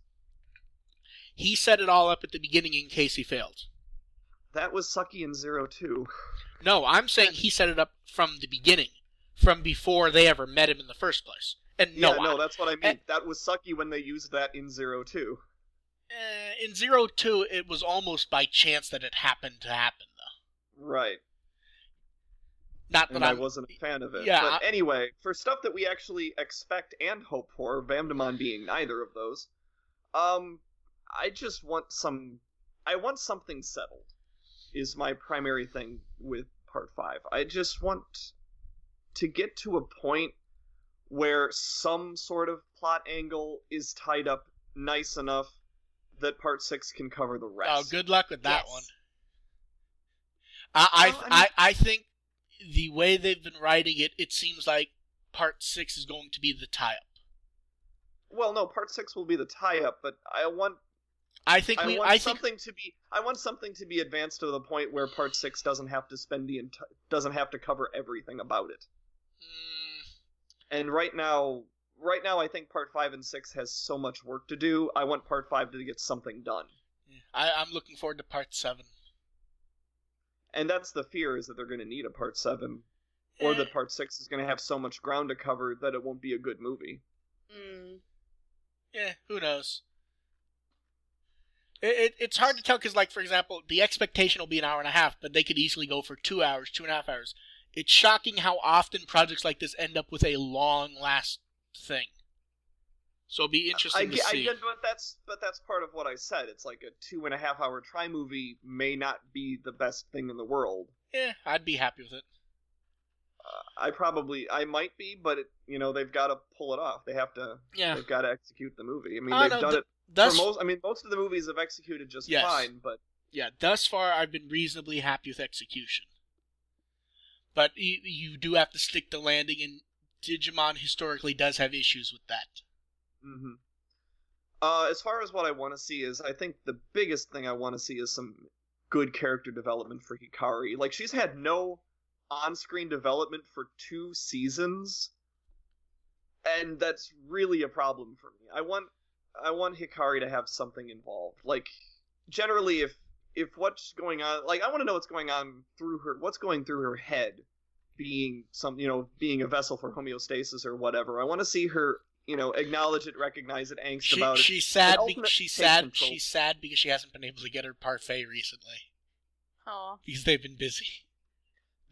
he set it all up at the beginning in case he failed. That was Sucky in Zero Two. No, I'm saying he set it up from the beginning, from before they ever met him in the first place. And no, yeah, no, that's what I mean. eh. that was Sucky when they used that in Zero Two. eh, in Zero Two, it was almost by chance that it happened to happen, though. Right. Not that and I I'm. wasn't a fan of it. Yeah, But anyway, for stuff that we actually expect and hope for, Vamdemon being neither of those, um, I just want some. I want something settled. Is my primary thing with Part Five. I just want to get to a point where some sort of plot angle is tied up nice enough that Part Six can cover the rest. Oh, good luck with that Yes. one. I I, Well, I I mean- I think the way they've been writing it, it seems like Part Six is going to be the tie-up. Well, no, Part Six will be the tie-up, but I want I think I we. want I think something to be. I want something to be advanced to the point where Part Six doesn't have to spend the enti- doesn't have to cover everything about it. Mm, And right now, right now, I think Part Five and Six has so much work to do. I want Part Five to get something done, I, I'm looking forward to Part Seven. and that's the fear is that they're going to need a Part Seven, or Eh, that Part Six is going to have so much ground to cover that it won't be a good movie. Mm. Yeah, who knows? It, it, it's hard to tell because, like, for example, the expectation will be an hour and a half, but they could easily go for two hours, two and a half hours. It's shocking how often projects like this end up with a long last thing. So it'll be interesting I, to I see. get- but that's but that's part of what I said. It's like a two and a half hour tri movie may not be the best thing in the world. Yeah, I'd be happy with it. Uh, I probably I might be, but it, you know they've got to pull it off. They have to Yeah. they've got to execute the movie. I mean, Oh, they've done th- it Thus, for most. I mean, most of the movies have executed just Yes. fine, but yeah, thus far I've been reasonably happy with execution. But you, you do have to stick to landing, and Digimon historically does have issues with that. hmm Uh, as far as what I want to see is, I think the biggest thing I want to see is some good character development for Hikari. Like she's had no on-screen development for two seasons, and that's really a problem for me. I want I want Hikari to have something involved. Like generally, if if what's going on, like I want to know what's going on through her, what's going through her head, being some you know being a vessel for homeostasis or whatever. I want to see her you know, acknowledge it, recognize it, angst She, about it. she's sad. and Be- she's sad. control. She's sad because she hasn't been able to get her parfait recently Oh. because they've been busy.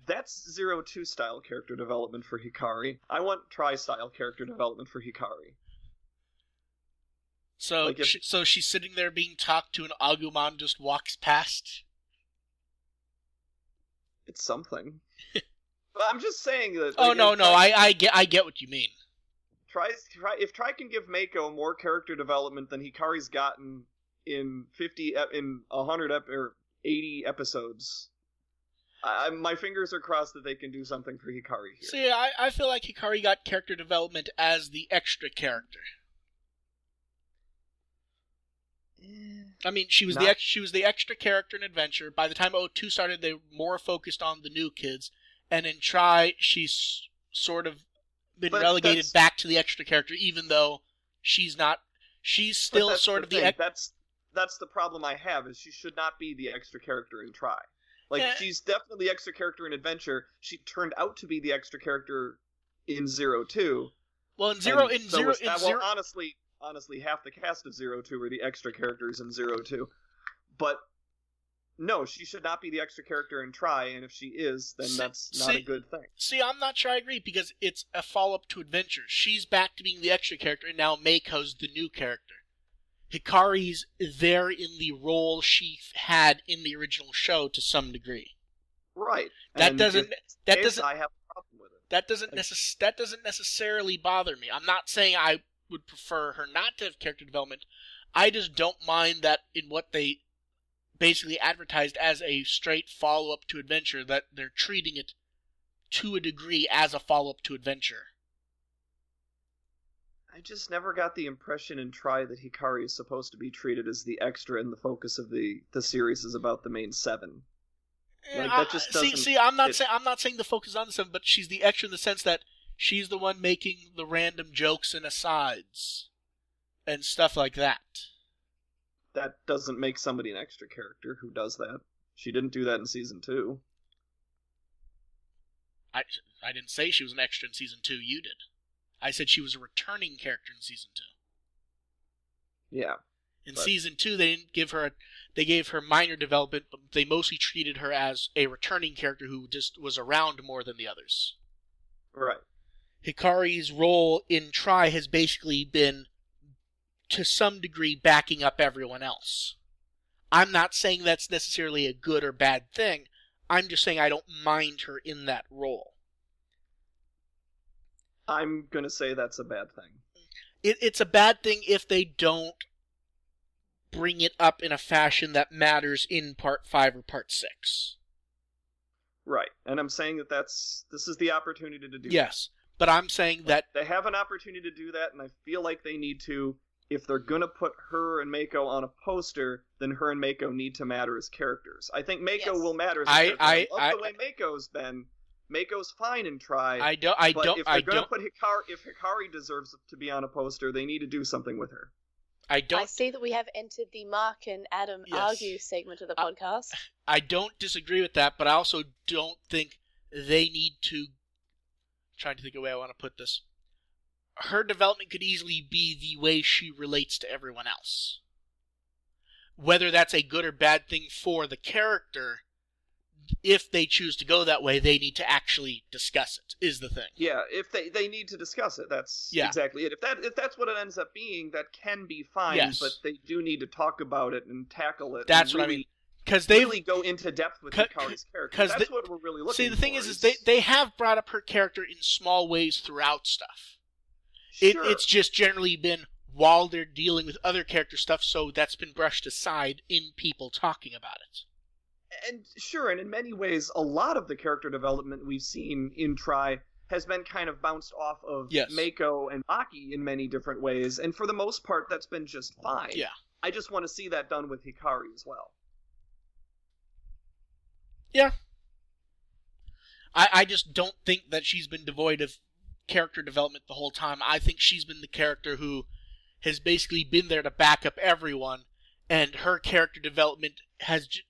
That's zero two style character development for Hikari. I want tri style character development for Hikari. So, Like if- she, so she's sitting there being talked to, and Agumon just walks past. It's something. but I'm just saying that. Oh no, no, Tri- I, I get, I get what you mean. Tri, try, if Tri can give Meiko more character development than Hikari's gotten in fifty, in hundred ep- or eighty episodes, I, I- my fingers are crossed that they can do something for Hikari here. See, I, I feel like Hikari got character development as the extra character. I mean, she was the ex- she was the extra character in Adventure. By the time O2 started, they were more focused on the new kids, and in Tri, she's sort of been But relegated that's- back to the extra character, even though she's not. She's still sort of the. ex- that's that's the problem I have is she should not be the extra character in Tri. Like Yeah. she's definitely the extra character in Adventure. She turned out to be the extra character in Zero Two. well, in zero, and in so zero, was- in well, zero. honestly, honestly, half the cast of Zero Two were the extra characters in Zero Two. But no, she should not be the extra character in Tri, and if she is, then See- that's not see- a good thing. See, I'm not sure I agree because it's a follow up to Adventure. She's back to being the extra character, and now Meiko's the new character. Hikari's there in the role she had in the original show to some degree. Right. That And doesn't that doesn't I have a problem with it. that doesn't necess- that doesn't necessarily bother me. I'm not saying I would prefer her not to have character development. I just don't mind that in what they basically advertised as a straight follow up to Adventure that they're treating it to a degree as a follow up to Adventure. I just never got the impression in Tri that Hikari is supposed to be treated as the extra and the focus of the the series is about the main seven. Eh, like, Yeah, that just see, doesn't see, I'm not saying I'm not saying the focus is on seven, but she's the extra in the sense that she's the one making the random jokes and asides and stuff like that. That doesn't make somebody an extra character who does that. She didn't do that in season two. I I didn't say she was an extra in season two. You did. I said she was a returning character in season two. Yeah. In But- season two, they didn't give her. A, they gave her minor development, but they mostly treated her as a returning character who just was around more than the others. Right. Hikari's role in Tri has basically been, to some degree, backing up everyone else. I'm not saying that's necessarily a good or bad thing. I'm just saying I don't mind her in that role. I'm gonna say that's a bad thing. It, it's a bad thing if they don't bring it up in a fashion that matters in part 5 or part 6. Right. And I'm saying that that's this is the opportunity to do Yes, but I'm saying that that. They have an opportunity to do that, and I feel like they need to. If they're gonna put her and Meiko on a poster, then her and Meiko need to matter as characters. I think Meiko Yes. will matter as a I- character. I- love I- the way Meiko's been. Meiko's fine and Tri. I don't I but don't if they're gonna don't put Hikari, if Hikari deserves to be on a poster, they need to do something with her. I I don't I see that we have entered the Mark and Adam Yes. argue segment of the podcast. I don't disagree with that, but I also don't think they need to. Trying to think of a way I want to put this. Her development could easily be the way she relates to everyone else. Whether that's a good or bad thing for the character, if they choose to go that way, they need to actually discuss it. Is the thing. Yeah, if they they need to discuss it, that's Yeah. exactly it. If that if that's what it ends up being, that can be fine. Yes. But they do need to talk about it and tackle it. That's what I mean. Because they really go into depth with Hikari's character. That's the- what we're really looking. see the thing for, is, is they they have brought up her character in small ways throughout stuff. It, Sure. It's just generally been while they're dealing with other character stuff, so that's been brushed aside in people talking about it. and sure, and in many ways, a lot of the character development we've seen in Tri has been kind of bounced off of Yes. Meiko and Maki in many different ways, and for the most part, that's been just fine. Yeah. I just want to see that done with Hikari as well. I, I just don't think that she's been devoid of character development the whole time. I think she's been the character who has basically been there to back up everyone, and her character development has. J-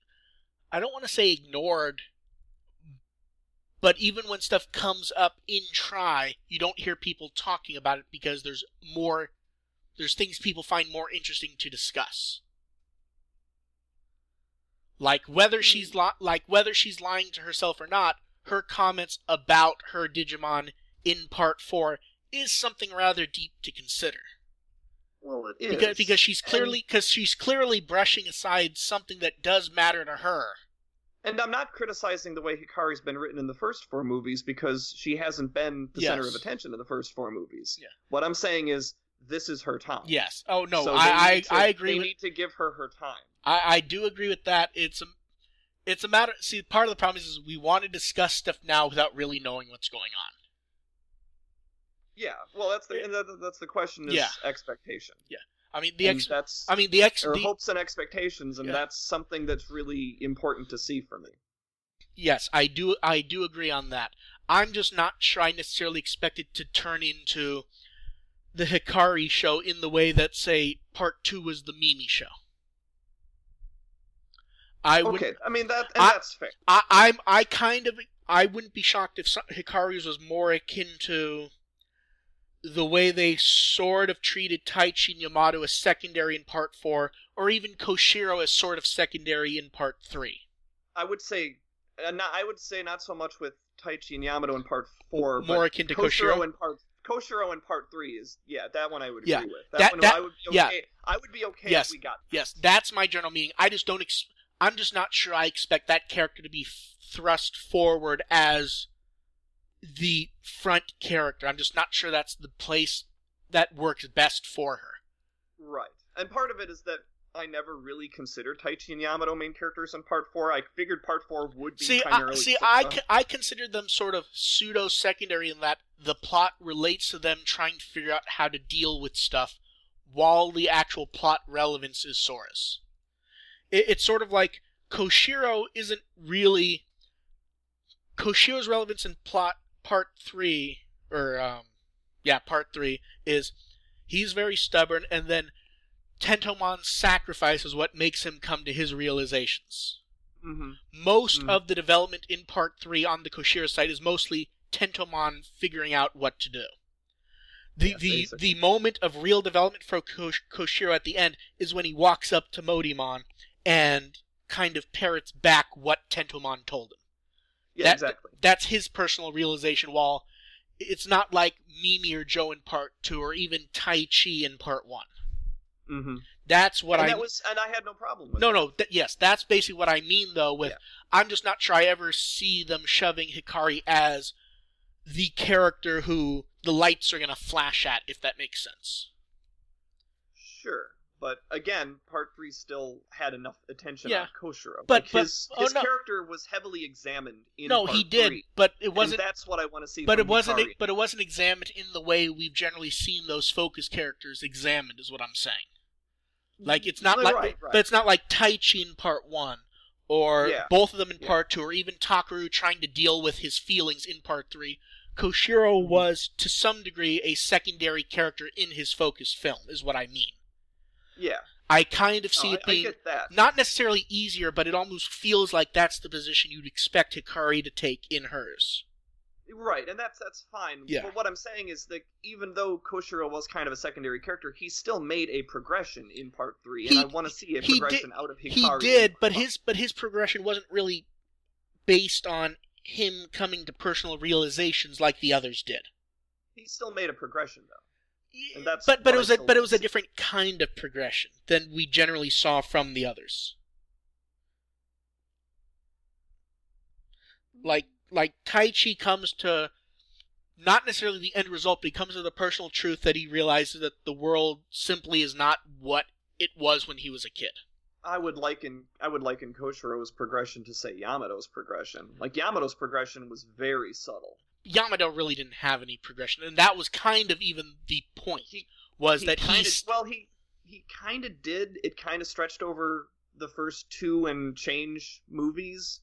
I don't want to say ignored, but even when stuff comes up in Tri, you don't hear people talking about it because there's more. There's things people find more interesting to discuss. Like whether hmm. she's li- like whether she's lying to herself or not, her comments about her Digimon in part 4 is something rather deep to consider Well, it is because because she's clearly because she's clearly brushing aside something that does matter to her And I'm not criticizing the way Hikari's been written in the first four movies because she hasn't been the center of attention in the first four movies. Yeah. What I'm saying is this is her time. yes oh no So they I to- I, I agree They with need to give her her time. I, I do agree with that it's a it's a matter see part of the problem is, is we want to discuss stuff now without really knowing what's going on Yeah. Well, that's the and that, that's the question is Yeah. expectation. Yeah, I mean the And ex that's I mean the ex or the, hopes and expectations, and Yeah. that's something that's really important to see for me. Yes, I do. I do agree on that. I'm just not sure I necessarily expect it to turn into the Hikari show in the way that, say, Part Two was the Mimi show. I would. Okay, I mean that, and I- that's fair. I, I'm. I kind of. I wouldn't be shocked if Hikari's was more akin to the way they sort of treated Taichi and Yamato as secondary in Part Four, or even Koshiro as sort of secondary in Part Three. I would say, uh, not, I would say not so much with Taichi and Yamato in part four, More akin to Koshiro Koshiro. in part Koshiro in part three is yeah, that one I would Yeah, agree with. That, that- one that- I would be yeah. okay. I would be okay Yes. if we got Yes, that's my general meaning. I just don't. Ex- I'm just not sure. I expect that character to be thrust forward as the front character. I'm just not sure that's the place that works best for her. right. And part of it is that I never really considered Taichi and Yamato main characters in part four. I figured part four would be See, I, primarily. see, I, Sukuna. c- I consider them sort of pseudo secondary in that the plot relates to them trying to figure out how to deal with stuff, while the actual plot relevance is Sora's. It, it's sort of like Koshiro isn't really Koshiro's relevance in plot part three, or um, yeah, part three is he's very stubborn, and then Tentomon's sacrifice is what makes him come to his realizations Mhm. most Mm. of the development in part three on the Koshiro site is mostly Tentomon figuring out what to do. The Yeah, the basically. the moment of real development for Kosh- Koshiro at the end is when he walks up to Modimon and kind of parrots back what Tentomon told him. Yeah, that- exactly. That's his personal realization. While it's not like Mimi or Joe in part two, or even Taichi in part one. hmm That's what I. and I that was, and I had no problem with. no, that. no. Th- yes, that's basically what I mean, though. With Yeah. I'm just not sure I ever see them shoving Hikari as the character who the lights are gonna flash at, if that makes sense. Sure, but again, part three still had enough attention Yeah. on Koshiro. But- Like, but- his, oh, his no. character was heavily examined in no, he did, three, but it wasn't. that's what I want to see. But it wasn't. But it wasn't examined in the way we've generally seen those focus characters examined. Is what I'm saying. Like it's not Right, like, right, but it's not like Taichi in part one, or Yeah. both of them in Yeah. part two, or even Takeru trying to deal with his feelings in part three. Koshiro Mhm. was, to some degree, a secondary character in his focus film, is what I mean. Yeah, I kind of see No, it I, I being get that. not necessarily easier, but it almost feels like that's the position you'd expect Hikari to take in hers. Right, and that's that's fine. Yeah. But what I'm saying is that even though Koshiro was kind of a secondary character, he still made a progression in part three, and He- I want to see a he progression did- out of Hikari. He did, but his but his progression wasn't really based on him coming to personal realizations like the others did. he still made a progression though. And that's but but it was a but it was a different kind of progression than we generally saw from the others. Like like Taichi comes to not necessarily the end result, but he comes to the personal truth that he realizes that the world simply is not what it was when he was a kid. I would liken I would liken Koshiro's progression to say Yamato's progression. Like Yamato's progression was very subtle. Yamato really didn't have any progression, and that was kind of even the point. He- was he that kinda, well he he kind of did it kind of stretched over the first two and change movies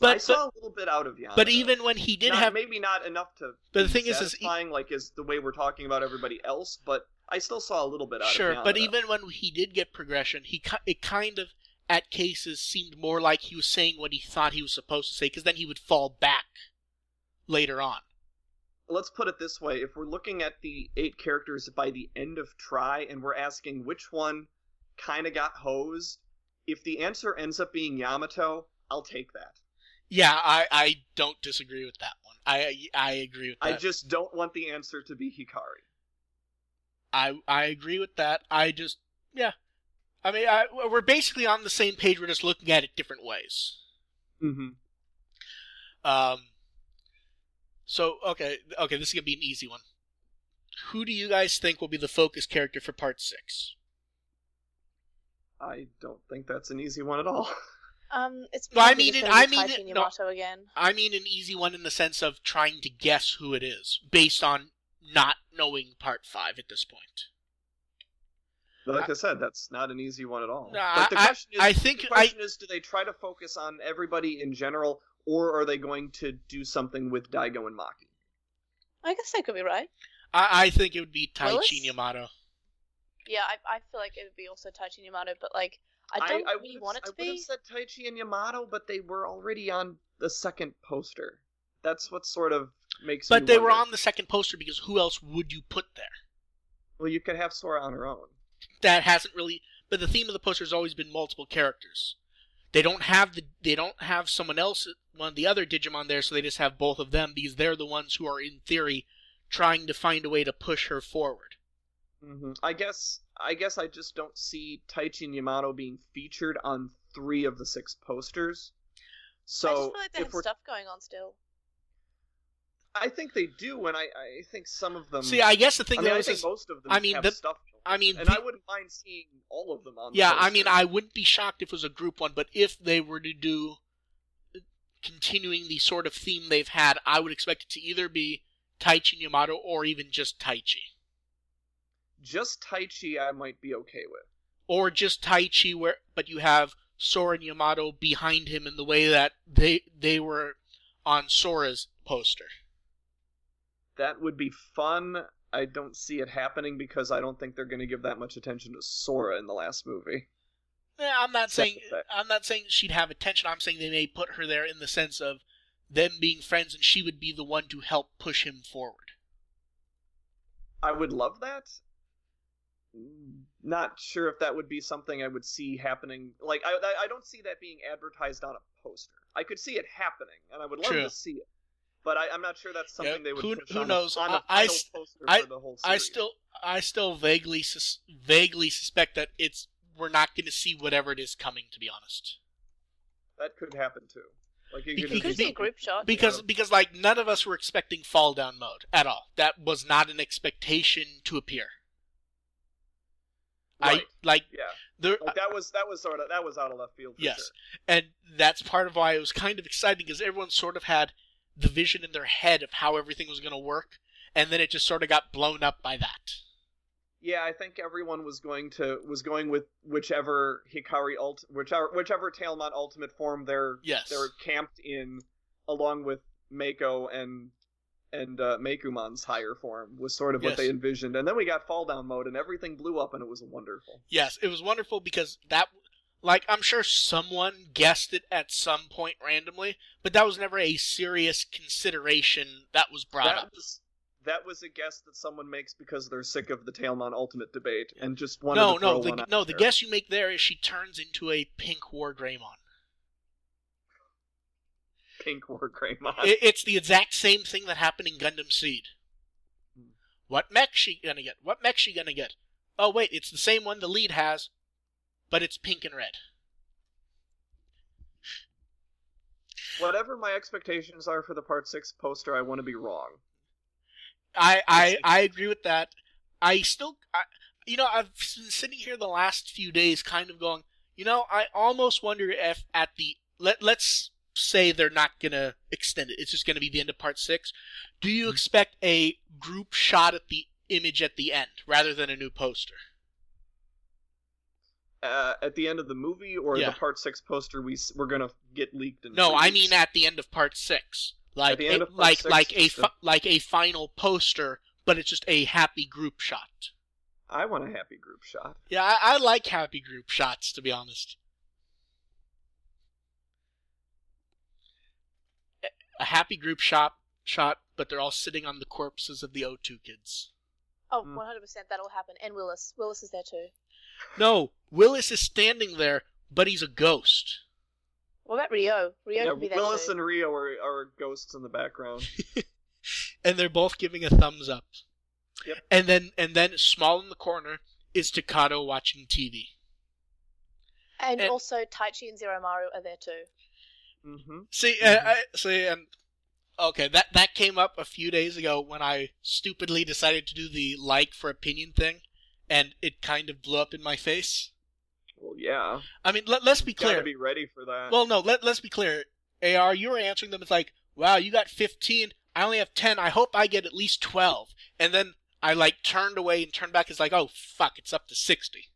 But- i saw a little bit out of Yamato. but even when he did Not- have maybe not enough to But the thing is- is he- like is the way we're talking about everybody else but i still saw a little bit out sure, of Sure, but even when he did get progression, he it kind of at cases seemed more like he was saying what he thought he was supposed to say, because then he would fall back later on. let's put it this way if we're looking at the eight characters by the end of Tri and we're asking which one kind of got hosed if the answer ends up being yamato i'll take that Yeah, I, I don't disagree with that one. I I agree with that. i just don't want the answer to be hikari I I agree with that. I just yeah. I mean, I, we're basically on the same page. We're just looking at it different ways. mm-hmm. Um. So okay, okay, this is gonna be an easy one. Who do you guys think will be the focus character for part six? i don't think that's an easy one at all Um, it's No, I mean it- I mean Taichi it- no. Yamato again. I mean an easy one in the sense of trying to guess who it is based on not knowing part five at this point. like i said that's not an easy one at all No, but the I- question is I think the I question is do they try to focus on everybody in general or are they going to do something with daigo and maki I guess that could be right. I, I think it would be Taichi Willis? and Yamato. Yeah, I, I feel like it would be also Taichi Yamato, but like I I, don't I really want it to be. I would have be. said Taichi and Yamato, but they were already on the second poster. That's what sort of makes. But me they were on the second poster because who else would you put there? Well, you could have Sora on her own. that hasn't really but the theme of the poster has always been multiple characters they don't have the they don't have someone else one of the other digimon there so they just have both of them because they're the ones who are in theory trying to find a way to push her forward hmm I guess. I guess I just don't see Taichi and Yamato being featured on three of the six posters. So I just feel like they if have we're, stuff going on still. I think they do, and I, I think some of them. see i guess the thing I mean, I think is most of them I mean, have the- stuff. I mean, and the- I wouldn't mind seeing all of them on. the yeah i mean i wouldn't be shocked if it was a group one but if they were to do continuing the sort of theme they've had i would expect it to either be taichi and yamato or even just taichi just Taichi, I might be okay with. or just Taichi, where but you have Sora and Yamato behind him in the way that they they were on Sora's poster. That would be fun. I don't see it happening because I don't think they're going to give that much attention to Sora in the last movie. Yeah, I'm not saying I'm not saying she'd have attention. I'm saying they may put her there in the sense of them being friends, and she would be the one to help push him forward. I would love that. Not sure if that would be something I would see happening. Like I, I- I don't see that being advertised on a poster. I could see it happening, and I would love True. to see it. But I, I'm not sure that's something Yeah, they would who- push who on, knows? A, on I- a I final s- poster I- for the whole I still I still vaguely sus- vaguely suspect that it's we're not going to see whatever it is coming. To be honest. that could happen too. Like you Be- could It because- could be a group shot. because because like none of us were expecting fall down mode at all. That was not an expectation to appear. right. I like yeah, there like that was that was sort of that was out of left field. For yes, sure. and that's part of why it was kind of exciting because everyone sort of had the vision in their head of how everything was going to work, and then it just sort of got blown up by that. Yeah, I think everyone was going to was going with whichever Hikari ult whichever whichever Tailmon ultimate form they're Yes, they're camped in, along with Meiko and and uh, Meicoomon's higher form was sort of Yes. what they envisioned, and then we got fall down mode and everything blew up and it was wonderful. yes, it was wonderful because that. Like I'm sure someone guessed it at some point randomly, but that was never a serious consideration that was brought that up. was that was a guess that someone makes because they're sick of the Tailmon ultimate debate and just wanted No, to throw no, one the, out no. The there. guess you make there is she turns into a pink War Greymon. pink war Greymon. It, it's the exact same thing that happened in Gundam Seed. Hmm. What mech she gonna get? What mech she gonna get? Oh wait, it's the same one the lead has, but it's pink and red. Whatever my expectations are for the part six poster, I want to be wrong. I I, I agree with that. I still, I, you know, I've been sitting here the last few days, kind of going, you know, I almost wonder if at the let let's say they're not gonna extend it. It's just gonna be the end of part six. Do you Mm-hmm. expect a group shot at the image at the end rather than a new poster? Uh, at the end of the movie or Yeah. the part six poster we we're gonna get leaked in No, I mean at the end of part six, like the end a- of part like six, like a just fi- like a final poster, but it's just a happy group shot. I want a happy group shot. Yeah, I, I like happy group shots to be honest. A happy group shot shot, but they're all sitting on the corpses of the O2 kids. Oh, Mm. 100% that'll happen. And Willis. Willis is there too. No, Willis is standing there, but he's a ghost. What about Rio? Rio Yeah, can be there Willis too. and Rio are, are ghosts in the background. and they're both giving a thumbs up. Yep. And then and then small in the corner is Takato watching TV. And, and- also Taichi and Zeromaru are there too. hmm See, uh, I, see, and okay, that that came up a few days ago when I stupidly decided to do the like for opinion thing, and it kind of blew up in my face. Well, yeah. I mean, let, let's be Gotta clear. be ready for that. Well, no, let let's be clear. Ar, you were answering them. It's like, wow, you got fifteen. I only have ten. I hope I get at least twelve. And then I like turned away and turned back. It's like, oh fuck, it's up to sixty.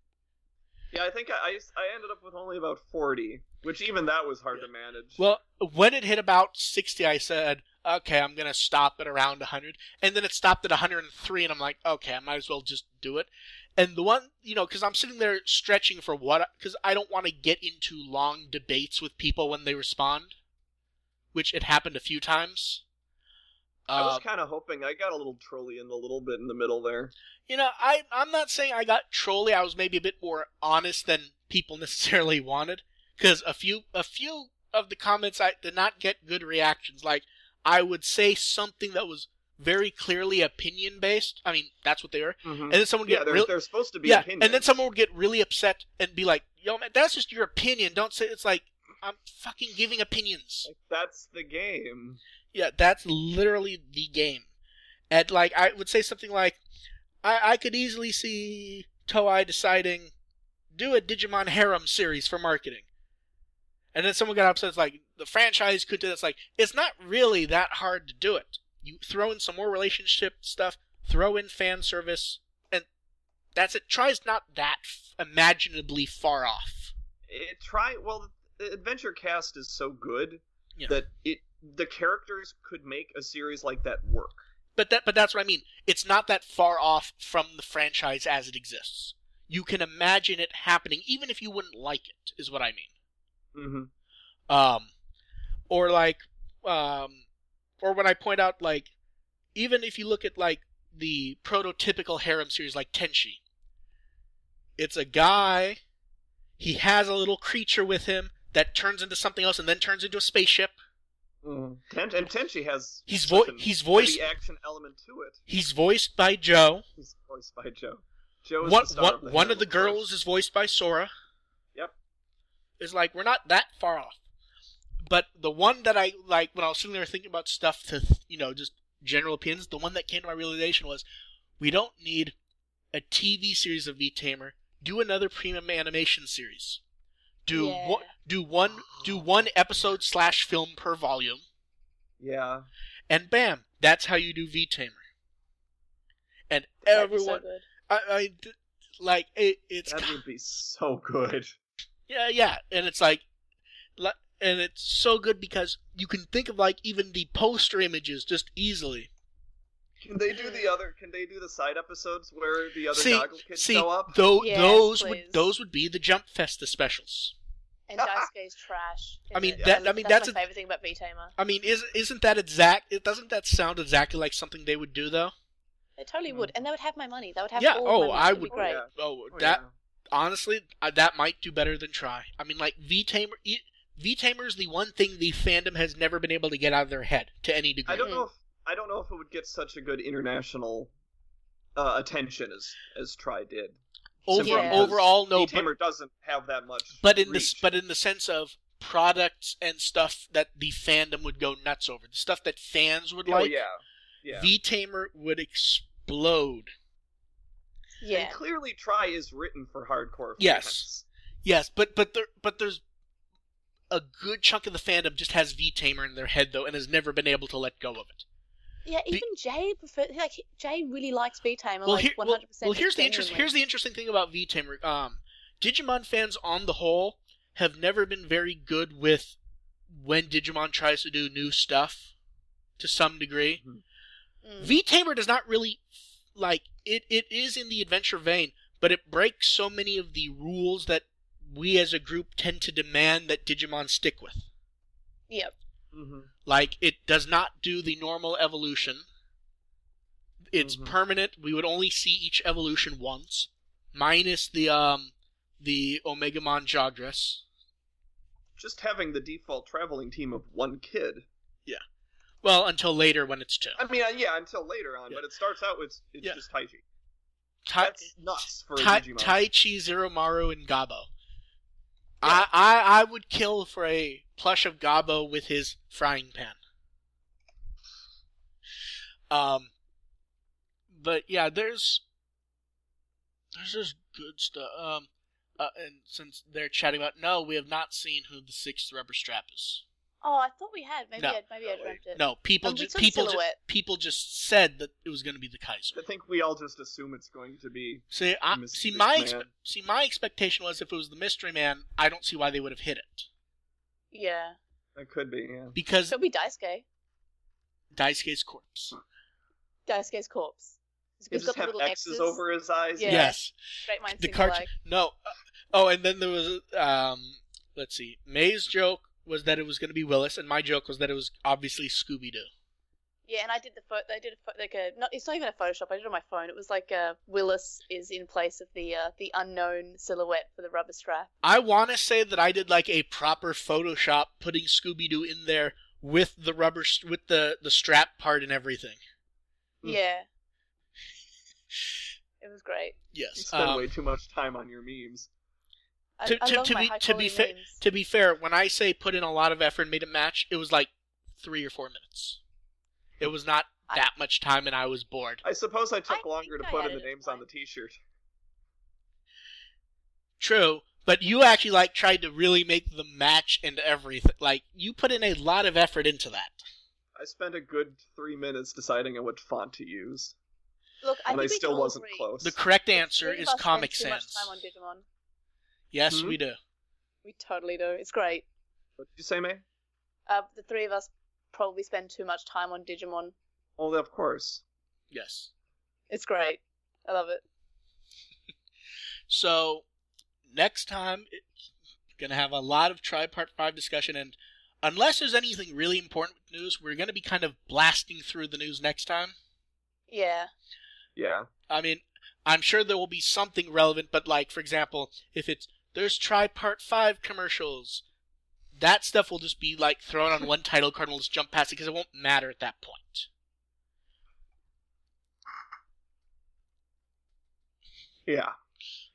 yeah, I think I, I, I ended up with only about 40, which even that was hard to manage. Well, when it hit about 60, I said, okay, I'm going to stop at around 100. And then it stopped at 103, and I'm like, okay, I might as well just do it. And the one, you know, because I'm sitting there stretching for what, because I don't want to get into long debates with people when they respond, which it happened a few times. I was Um, kind of hoping I got a little trolly in the little bit in the middle there. you know, I I'm not saying I got trolly. I was maybe a bit more honest than people necessarily wanted, because a few a few of the comments I did not get good reactions. Like I would say something that was very clearly opinion based. I mean, that's what they are. Mm-hmm. And then someone would Yeah, get they're, they're supposed to be yeah, opinions. and then someone would get really upset and be like, "Yo, man, that's just your opinion. Don't say it's like I'm fucking giving opinions." Like, that's the game. Yeah, that's literally the game. And like I would say something like, I, I could easily see Toei deciding do a Digimon harem series for marketing. And then someone got upset. It's like the franchise could do this. Like it's not really that hard to do it. You throw in some more relationship stuff, throw in fan service, and that's it. Tri's not that f- imaginably far off. It try well. The Adventure Cast is so good Yeah. that it the characters could make a series like that work. But that, but that's what I mean. It's not that far off from the franchise as it exists. You can imagine it happening, even if you wouldn't like it. Is what I mean. Mm-hmm. Um, or like, um, or when I point out like, even if you look at like the prototypical harem series like Tenchi, it's a guy. He has a little creature with him that turns into something else and then turns into a spaceship. Mm-hmm. Ten- and Tenchi has He's vo- he's voiced action element to it. he's voiced by Joe. He's voiced by Joe. Joe is one the star one, of the one of the girls is voiced by Sora. Yep. It's like we're not that far off. But the one that I like when I was sitting there thinking about stuff to you know just general opinions, the one that came to my realization was we don't need a TV series of V Tamer. Do another premium animation series. Do Yeah. one, do one do one episode slash film per volume, Yeah. and bam, that's how you do V Tamer. And That'd be so everyone, good. I, I like it, it's That would be so good. Yeah, yeah, and it's like, li- and it's so good because you can think of like even the poster images just easily. Can they do the other? Can they do the side episodes where the other see, goggle kids see, show up? tho- Yes, those would those would be the Jump Festa specials. And Daisuke's trash. I mean, isn't I mean, that's, that's my a- favorite thing about V Tamer. I mean, is isn't that exact? It doesn't that sound exactly like something they would do though? They totally would, and they would have my money. They would have Yeah, all oh, money. I It'd be would- Oh, yeah. Oh, Oh, that yeah. honestly, uh, that might do better than Tri. I mean, like V Tamer. V Tamer is the one thing the fandom has never been able to get out of their head to any degree. I don't know if I don't know if it would get such a good international uh, attention as as Tri did. Over, Yeah. overall, no, but V-Tamer doesn't have that much. but in the but in the sense of products and stuff that the fandom would go nuts over, the stuff that fans would oh like, yeah, yeah. V Tamer would explode. Yeah. And clearly, Tri is written for hardcore. Yes. fans. Yes, but but there but there's a good chunk of the fandom just has V Tamer in their head though, and has never been able to let go of it. Yeah, even Jay prefer like Jay really likes V Tamer Well, like here, one hundred percent. well, here's the interest, here's the interesting thing about V Tamer. Um, Digimon fans on the whole have never been very good with when Digimon tries to do new stuff to some degree. Mm. V Tamer does not really like it. It is in the adventure vein, but it breaks so many of the rules that we as a group tend to demand that Digimon stick with. Yep. Mm-hmm. Like it does not do the normal evolution. It's Mhm. permanent. We would only see each evolution once, minus the um the Omegamon Jagras. Just having the default traveling team of one kid. Yeah. Well, until later when it's two. I mean, uh, yeah, until later on, Yeah. but it starts out with it's Yeah. just Taichi. Tai- That's nuts for a Tai- Digimon. Taichi, Zeromaru, and Gabo. I, I I would kill for a plush of Gabo with his frying pan. Um, but yeah, there's there's just good stuff. Um, uh, and since they're chatting about, no, we have not seen who the sixth rubber strap is. Oh, I thought we had. Maybe No. I maybe I No, dreamt it. No, people Um, just people ju- silhouette. people just said that it was going to be the Kaiser. I think we all just assume it's going to be. See, I, Mystic see my Man. expe- see my expectation was if it was the Mystery Man, I don't see why they would have hit it Yeah. It could be, yeah. because it Could be Daisuke. Daisuke's corpse. Daisuke's corpse. He's He'll got just have little X's, X's over his eyes. Yeah. Yes, Straight mind the signal cart. like. No. uh, Oh, and then there was um. Let's see. May's joke was that it was going to be Willis, and my joke was that it was obviously Scooby Doo. Yeah, and I did the photo. I did a pho- like a not. It's not even a Photoshop. I did it on my phone. It was like uh, Willis is in place of the uh, the unknown silhouette for the rubber strap. I want to say that I did like a proper Photoshop, putting Scooby Doo in there with the rubber st- with the the strap part and everything. Hmm. Yeah. It was great. You Yes. spend um, way too much time on your memes. I, To- I to- love to my be- to be fa- to be fair, when I say put in a lot of effort and made a match, it was like three or four minutes. It was not I- that much time, and I was bored. I suppose I took I longer to put in the names on the t-shirt. True, but you actually like tried to really make the match and everything. Like you put in a lot of effort into that. I spent a good three minutes deciding on what font to use, Look, I and think I still wasn't agree. close. The correct answer is us spend Comic too much Sans. Time on Digimon. Yes, Hmm? we do. We totally do. It's great. What did you say, May? Uh, the three of us probably spend too much time on Digimon. Oh, of course. Yes. It's great. I love it. So next time, it's gonna have a lot of Tri Part Five discussion, and unless there's anything really important with news, we're gonna be kind of blasting through the news next time. Yeah. Yeah. I mean, I'm sure there will be something relevant, but like, for example, if it's there's Tri Part 5 commercials, that stuff will just be like thrown on one title card and we'll just jump past it because it won't matter at that point. Yeah.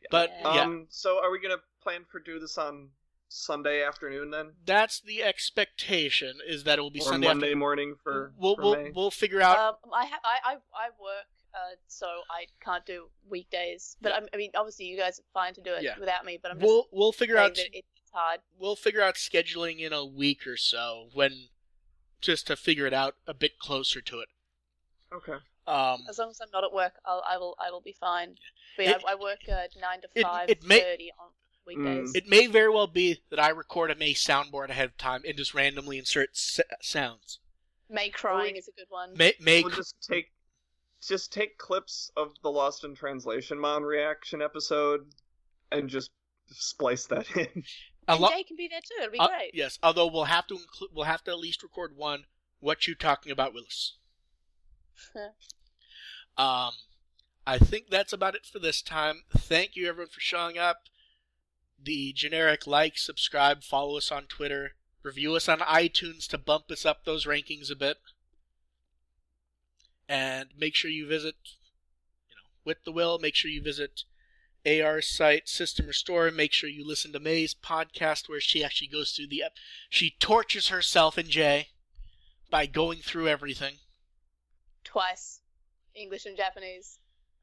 But Yeah. yeah, Um. So, are we gonna plan for do this on Sunday afternoon then, that's the expectation is that it will be or Sunday Monday after- morning for, we'll for we'll, May? we'll figure out. Um, I, ha- I I I work, uh, so I can't do weekdays. But Yeah. I, I mean, obviously, you guys are fine to do it Yeah. without me. But I'm just we'll we'll figure saying out that it's hard. we'll figure out scheduling in a week or so when just to figure it out a bit closer to it. Okay. Um, As long as I'm not at work, I'll, I will I will be fine. But yeah, It- I, I work uh, nine to it- five it may- thirty on weekdays. It may very well be that I record a May soundboard ahead of time and just randomly insert s- sounds. May crying is a good one. May, May We'll just take just take clips of the Lost in Translation Mon reaction episode and just splice that in. a and lo- Jay can be there too. It'll be uh, great. yes, although we'll have to include, we'll have to at least record one. What you talking about, Willis? um, I think that's about it for this time. Thank you everyone for showing up. The generic like, subscribe, follow us on Twitter, review us on iTunes to bump us up those rankings a bit, and make sure you visit, you know, with the will. Make sure you visit AR's site, System Restore. Make sure you listen to May's podcast where she actually goes through the. ep- She tortures herself and Jay by going through everything. Twice, English and Japanese.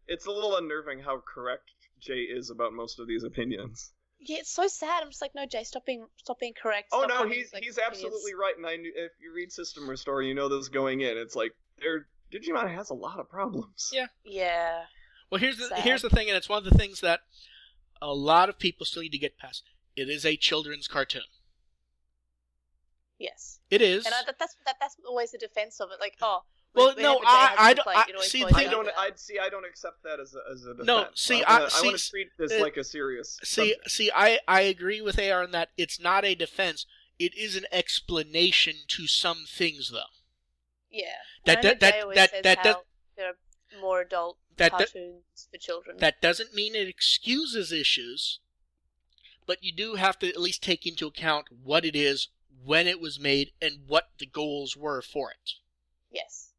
It's a little unnerving how correct Jay is about most of these opinions. yeah, it's so sad. I'm just like, no, Jay, stop being stop being correct. Oh no, he's like, he's opinions." absolutely right. And I knew if you read System Restore, you know this going in. It's like there Digimon has a lot of problems. Yeah. Yeah. Well, here's the Sad. here's the thing, and it's one of the things that a lot of people still need to get past. It is a children's cartoon. Yes. It is. And I, that, that's that, that's always the defense of it. Like, oh, Well, whenever no, Jay I- has don't- complaint, I- it always see, thing- I don't. to- I see. I don't accept that as a as a defense. No, see, I, wanna, I- see- want to treat this uh, like a serious. see, subject. see, I I agree with AR in that it's not a defense. It is an explanation to some things, though. Yeah. That- And I that- that- always that- that- how that- there are more adult That that, cartoons for children. that doesn't mean it excuses issues, but you do have to at least take into account what it is, when it was made, and what the goals were for it. yes.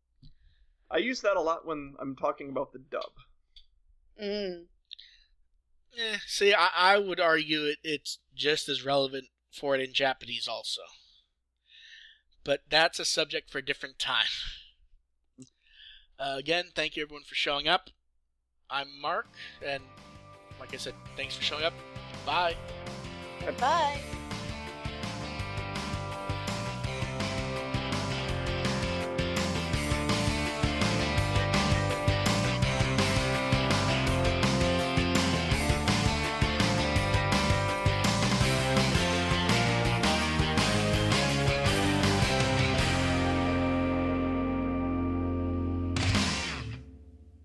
I use that a lot when I'm talking about the dub. Mm. Eh, see, I, I would argue it, it's just as relevant for it in Japanese also. But that's a subject for a different time. Uh, again, thank you everyone for showing up. I'm Mark, and like I said, thanks for showing up. Bye. Bye.